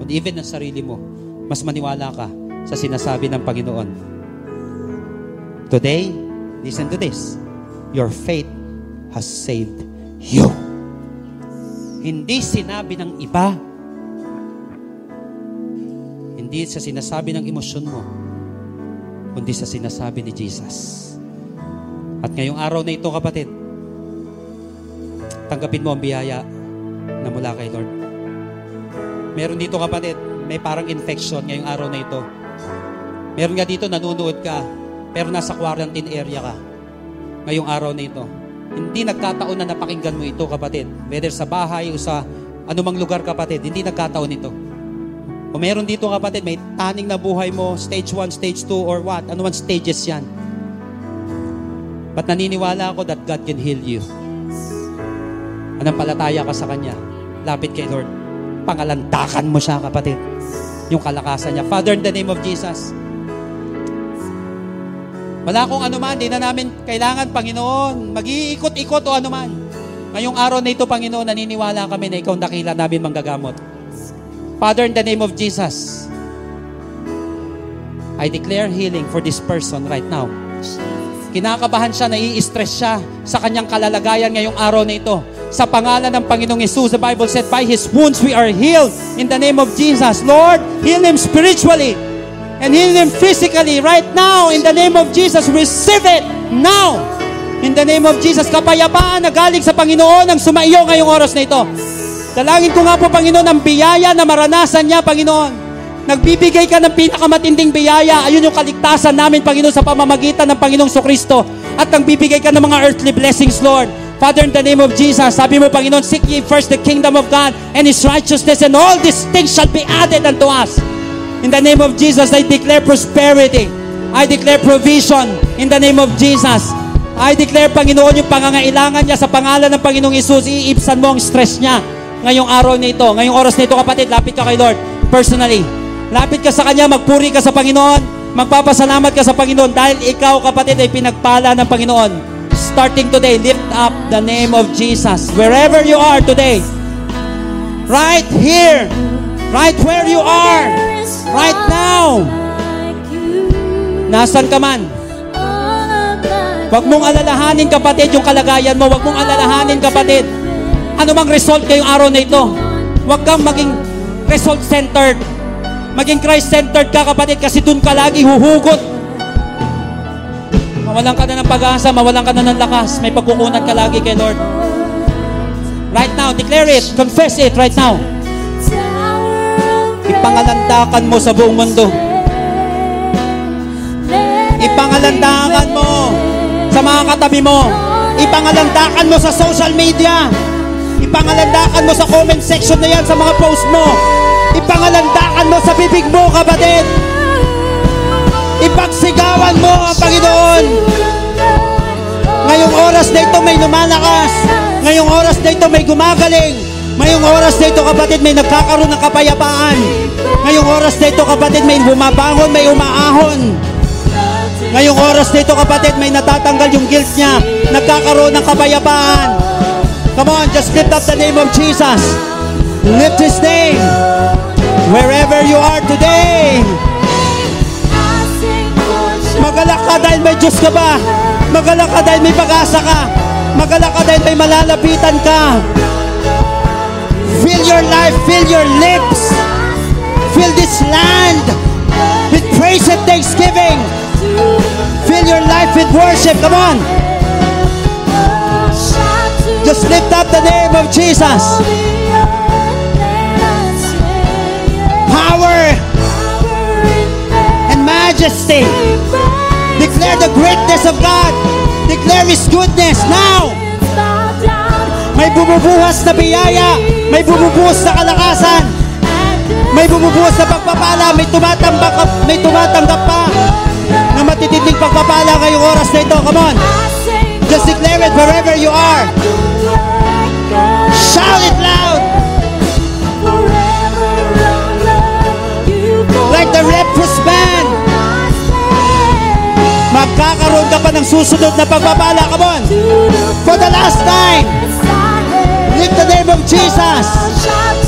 o even ng sarili mo, mas maniwala ka sa sinasabi ng Panginoon. Today, listen to this. Your faith has saved you. Hindi sinabi ng iba. Hindi sa sinasabi ng emosyon mo, kundi sa sinasabi ni Jesus. At ngayong araw na ito, kapatid, tanggapin mo ang biyaya na mula kay Lord. Meron dito kapatid, may parang infection ngayong araw na ito. Meron nga dito, nanunood ka, pero nasa quarantine area ka. Ngayong araw na ito. Hindi nagkataon na napakinggan mo ito kapatid. Whether sa bahay o sa anumang lugar kapatid, hindi nagkataon ito. O meron dito kapatid, may taning na buhay mo, stage 1, stage 2, or what? Ano man stages yan. But naniniwala ako that God can heal you. Anampalataya ka sa Kanya. Lapit kay Lord. Pangalandakan mo siya, kapatid. Yung kalakasan niya. Father, in the name of Jesus, Wala akong anuman, di na namin kailangan, Panginoon. Mag-iikot-ikot o anuman. Ngayong araw na ito, Panginoon, naniniwala kami na ikaw dakila namin manggagamot. Father, in the name of Jesus, I declare healing for this person right now. Kinakabahan siya, nai-stress siya sa kanyang kalalagayan ngayong araw na ito. Sa pangalan ng Panginoong Yesus, the Bible said, by His wounds we are healed in the name of Jesus. Lord, heal him spiritually and heal him physically right now in the name of Jesus. Receive it now in the name of Jesus. Kapayapaan na galing sa Panginoon ang sumaiyo ngayong oras na ito. Dalangin ko nga po, Panginoon, ang biyaya na maranasan niya, Panginoon. Nagbibigay ka ng pinakamatinding biyaya. Ayun yung kaligtasan namin, Panginoon, sa pamamagitan ng Panginoong Kristo. At nagbibigay ka ng mga earthly blessings, Lord. Father, in the name of Jesus, sabi mo, Panginoon, seek ye first the kingdom of God and His righteousness, and all these things shall be added unto us. In the name of Jesus, I declare prosperity. I declare provision in the name of Jesus. I declare, Panginoon, yung pangangailangan niya sa pangalan ng Panginoong Isus, iibsan mo ang stress niya ngayong araw na ito. Ngayong oras na ito, kapatid, lapit ka kay Lord personally. Lapit ka sa Kanya, magpuri ka sa Panginoon, magpapasalamat ka sa Panginoon dahil ikaw, kapatid, ay pinagpala ng Panginoon. Starting today, lift up the name of Jesus. Wherever you are today, right here, right where you are, right now, nasan ka man, Huwag mong alalahanin kapatid yung kalagayan mo. Huwag mong alalahanin kapatid. Ano mang result ngayong araw na ito. Huwag kang maging result-centered. Maging Christ-centered ka kapatid kasi dun ka lagi huhugot. Mawalan ka na ng pag-asa, mawalan ka na ng lakas. May pagkukunan ka lagi kay Lord. Right now, declare it. Confess it right now. Ipangalandakan mo sa buong mundo. Ipangalandakan mo sa mga katabi mo. Ipangalandakan mo sa social media. Ipangalandakan mo sa comment section na yan sa mga post mo. Ipangalandakan mo sa bibig mo, kapatid. Ipagsigawan mo ang Panginoon. Ngayong oras na ito may lumalakas. Ngayong oras na ito may gumagaling. Ngayong oras na ito, kapatid, may nagkakaroon ng kapayapaan. Ngayong oras na ito, kapatid, may bumabangon, may umaahon. Ngayong oras na ito, kapatid, may natatanggal yung guilt niya. Nagkakaroon ng kapayapaan. Come on, just lift up the name of Jesus. Lift His name. Wherever you are today. Magalak ka dahil may Diyos ka ba? Magalak ka dahil may pag-asa ka. Magalak ka dahil may malalapitan ka. Fill your life, fill your lips. Fill this land with praise and thanksgiving. Fill your life with worship. Come on. Just lift up the name of Jesus. Power and majesty. Declare the greatness of God. Declare His goodness now. May bumubuhas na biyaya. May bumubuhos na kalakasan. May bumubuhos na pagpapala. May tumatambak, may tumatanggap pa na matitinding pagpapala ngayong oras na ito. Come on. Just declare it wherever you are. Shout it loud. Like the Raptors band. Magkakaroon ka pa ng susunod na pagpapala. Come on. For the last time. Lift the name of Jesus.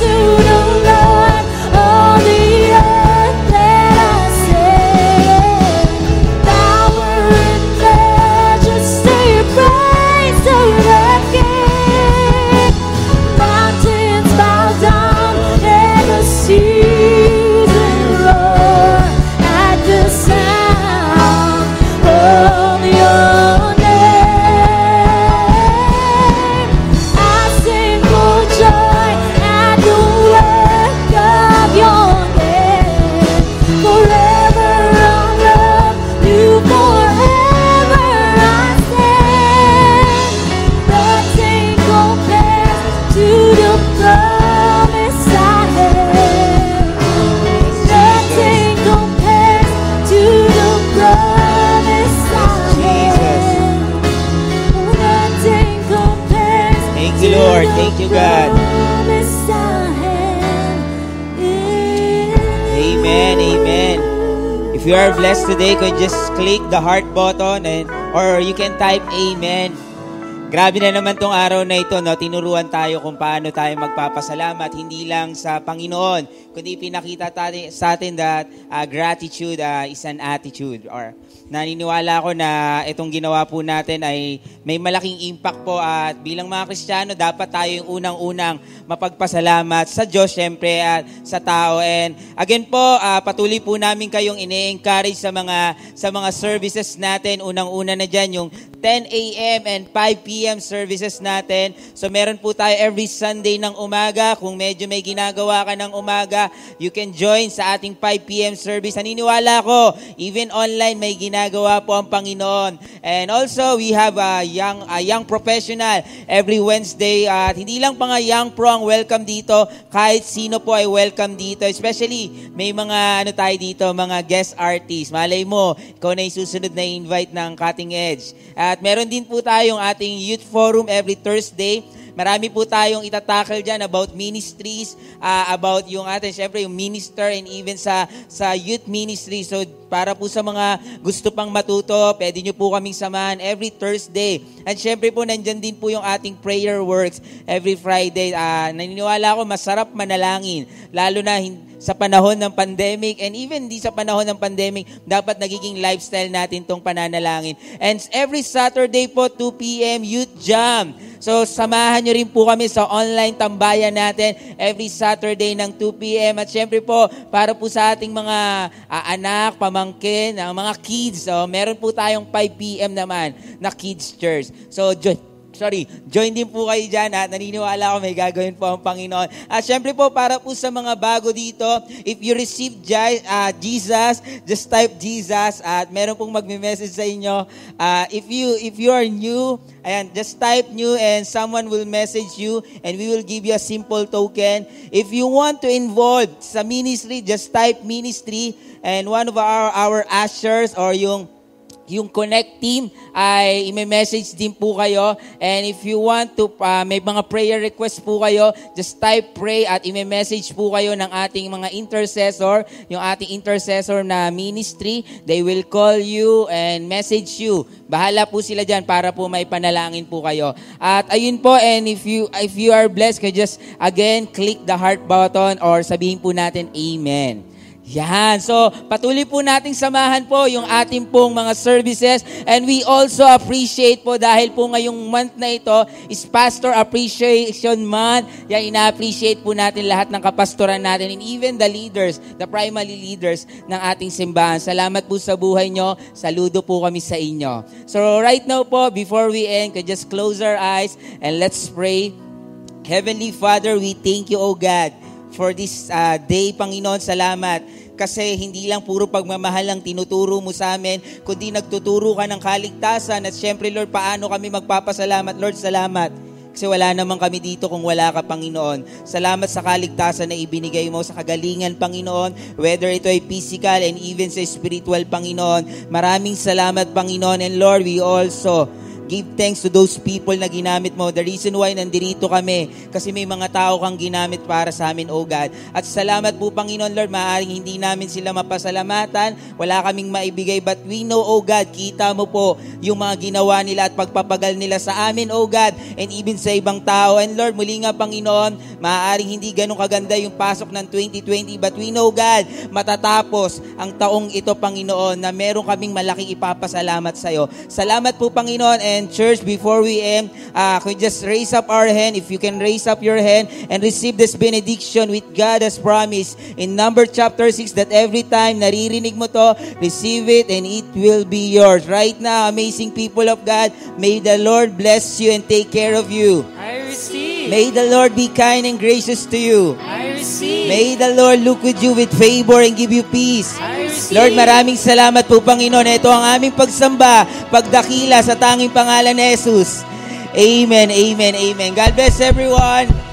Blessed today, could just click the heart button and or you can type amen. Grabe na naman tong araw na ito, no? Tinuruan tayo kung paano tayo magpapasalamat, hindi lang sa Panginoon, kundi pinakita tayo, sa atin that uh, gratitude uh, is an attitude. Or naniniwala ako na itong ginawa po natin ay may malaking impact po at bilang mga Kristiyano, dapat tayo yung unang-unang mapagpasalamat sa Diyos, syempre, at sa tao. And again po, uh, patuloy po namin kayong ini-encourage sa mga, sa mga services natin. Unang-una na dyan, yung 10 a.m. and 5 p.m. services natin. So meron po tayo every Sunday ng umaga. Kung medyo may ginagawa ka ng umaga, you can join sa ating 5 p.m. service. Naniniwala ko, even online may ginagawa po ang Panginoon. And also, we have a young, a young professional every Wednesday. At hindi lang pa nga young pro ang welcome dito, kahit sino po ay welcome dito. Especially, may mga ano tayo dito, mga guest artists. Malay mo, ikaw na yung susunod na invite ng Cutting Edge. At meron din po tayong ating youth forum every Thursday. Marami po tayong itatakal dyan about ministries, uh, about yung atin, syempre yung minister and even sa sa youth ministry. So para po sa mga gusto pang matuto, pwede nyo po kaming samahan every Thursday. And syempre po, nandyan din po yung ating prayer works every Friday. Uh, naniniwala ako, masarap manalangin. Lalo na hin- sa panahon ng pandemic and even di sa panahon ng pandemic, dapat nagiging lifestyle natin tong pananalangin. And every Saturday po, 2 p.m., Youth Jam. So, samahan nyo rin po kami sa online tambayan natin every Saturday ng 2 p.m. At syempre po, para po sa ating mga uh, anak, pamangkin, ang mga kids, so, meron po tayong 5 p.m. naman na kids church. So, sorry, join din po kayo dyan at naniniwala ako may gagawin po ang Panginoon. At syempre po, para po sa mga bago dito, if you receive uh, Jesus, just type Jesus at meron pong magme-message sa inyo. Uh, if you if you are new, ayan, just type new and someone will message you and we will give you a simple token. If you want to involve sa ministry, just type ministry and one of our our ushers or yung yung Connect team ay i-message din po kayo. And if you want to, uh, may mga prayer request po kayo, just type pray at i-message po kayo ng ating mga intercessor, yung ating intercessor na ministry. They will call you and message you. Bahala po sila dyan para po may panalangin po kayo. At ayun po, and if you, if you are blessed, just again click the heart button or sabihin po natin, Amen. Yan. So, patuloy po nating samahan po yung ating pong mga services. And we also appreciate po dahil po ngayong month na ito is Pastor Appreciation Month. Yan, ina-appreciate po natin lahat ng kapastoran natin and even the leaders, the primary leaders ng ating simbahan. Salamat po sa buhay nyo. Saludo po kami sa inyo. So, right now po, before we end, can just close our eyes and let's pray. Heavenly Father, we thank you, O God, for this uh, day, Panginoon. Salamat kasi hindi lang puro pagmamahal ang tinuturo mo sa amin, kundi nagtuturo ka ng kaligtasan at syempre Lord, paano kami magpapasalamat? Lord, salamat. Kasi wala naman kami dito kung wala ka, Panginoon. Salamat sa kaligtasan na ibinigay mo sa kagalingan, Panginoon. Whether ito ay physical and even sa spiritual, Panginoon. Maraming salamat, Panginoon. And Lord, we also Give thanks to those people na ginamit mo. The reason why nandito kami, kasi may mga tao kang ginamit para sa amin, O God. At salamat po, Panginoon Lord, maaaring hindi namin sila mapasalamatan, wala kaming maibigay, but we know, O God, kita mo po yung mga ginawa nila at pagpapagal nila sa amin, O God, and even sa ibang tao. And Lord, muli nga, Panginoon, maaaring hindi ganun kaganda yung pasok ng 2020, but we know, God, matatapos ang taong ito, Panginoon, na meron kaming malaking ipapasalamat sa iyo. Salamat po, Panginoon, and And church, before we end, uh, can just raise up our hand. If you can raise up your hand and receive this benediction with God has promised in number chapter 6 that every time naririnig mo to, receive it and it will be yours. Right now, amazing people of God, may the Lord bless you and take care of you. I receive. May the Lord be kind and gracious to you. I receive. May the Lord look with you with favor and give you peace. I receive. Lord, maraming salamat po, Panginoon. Ito ang aming pagsamba, pagdakila sa tanging pangalan ni Jesus. Amen, amen, amen. God bless everyone.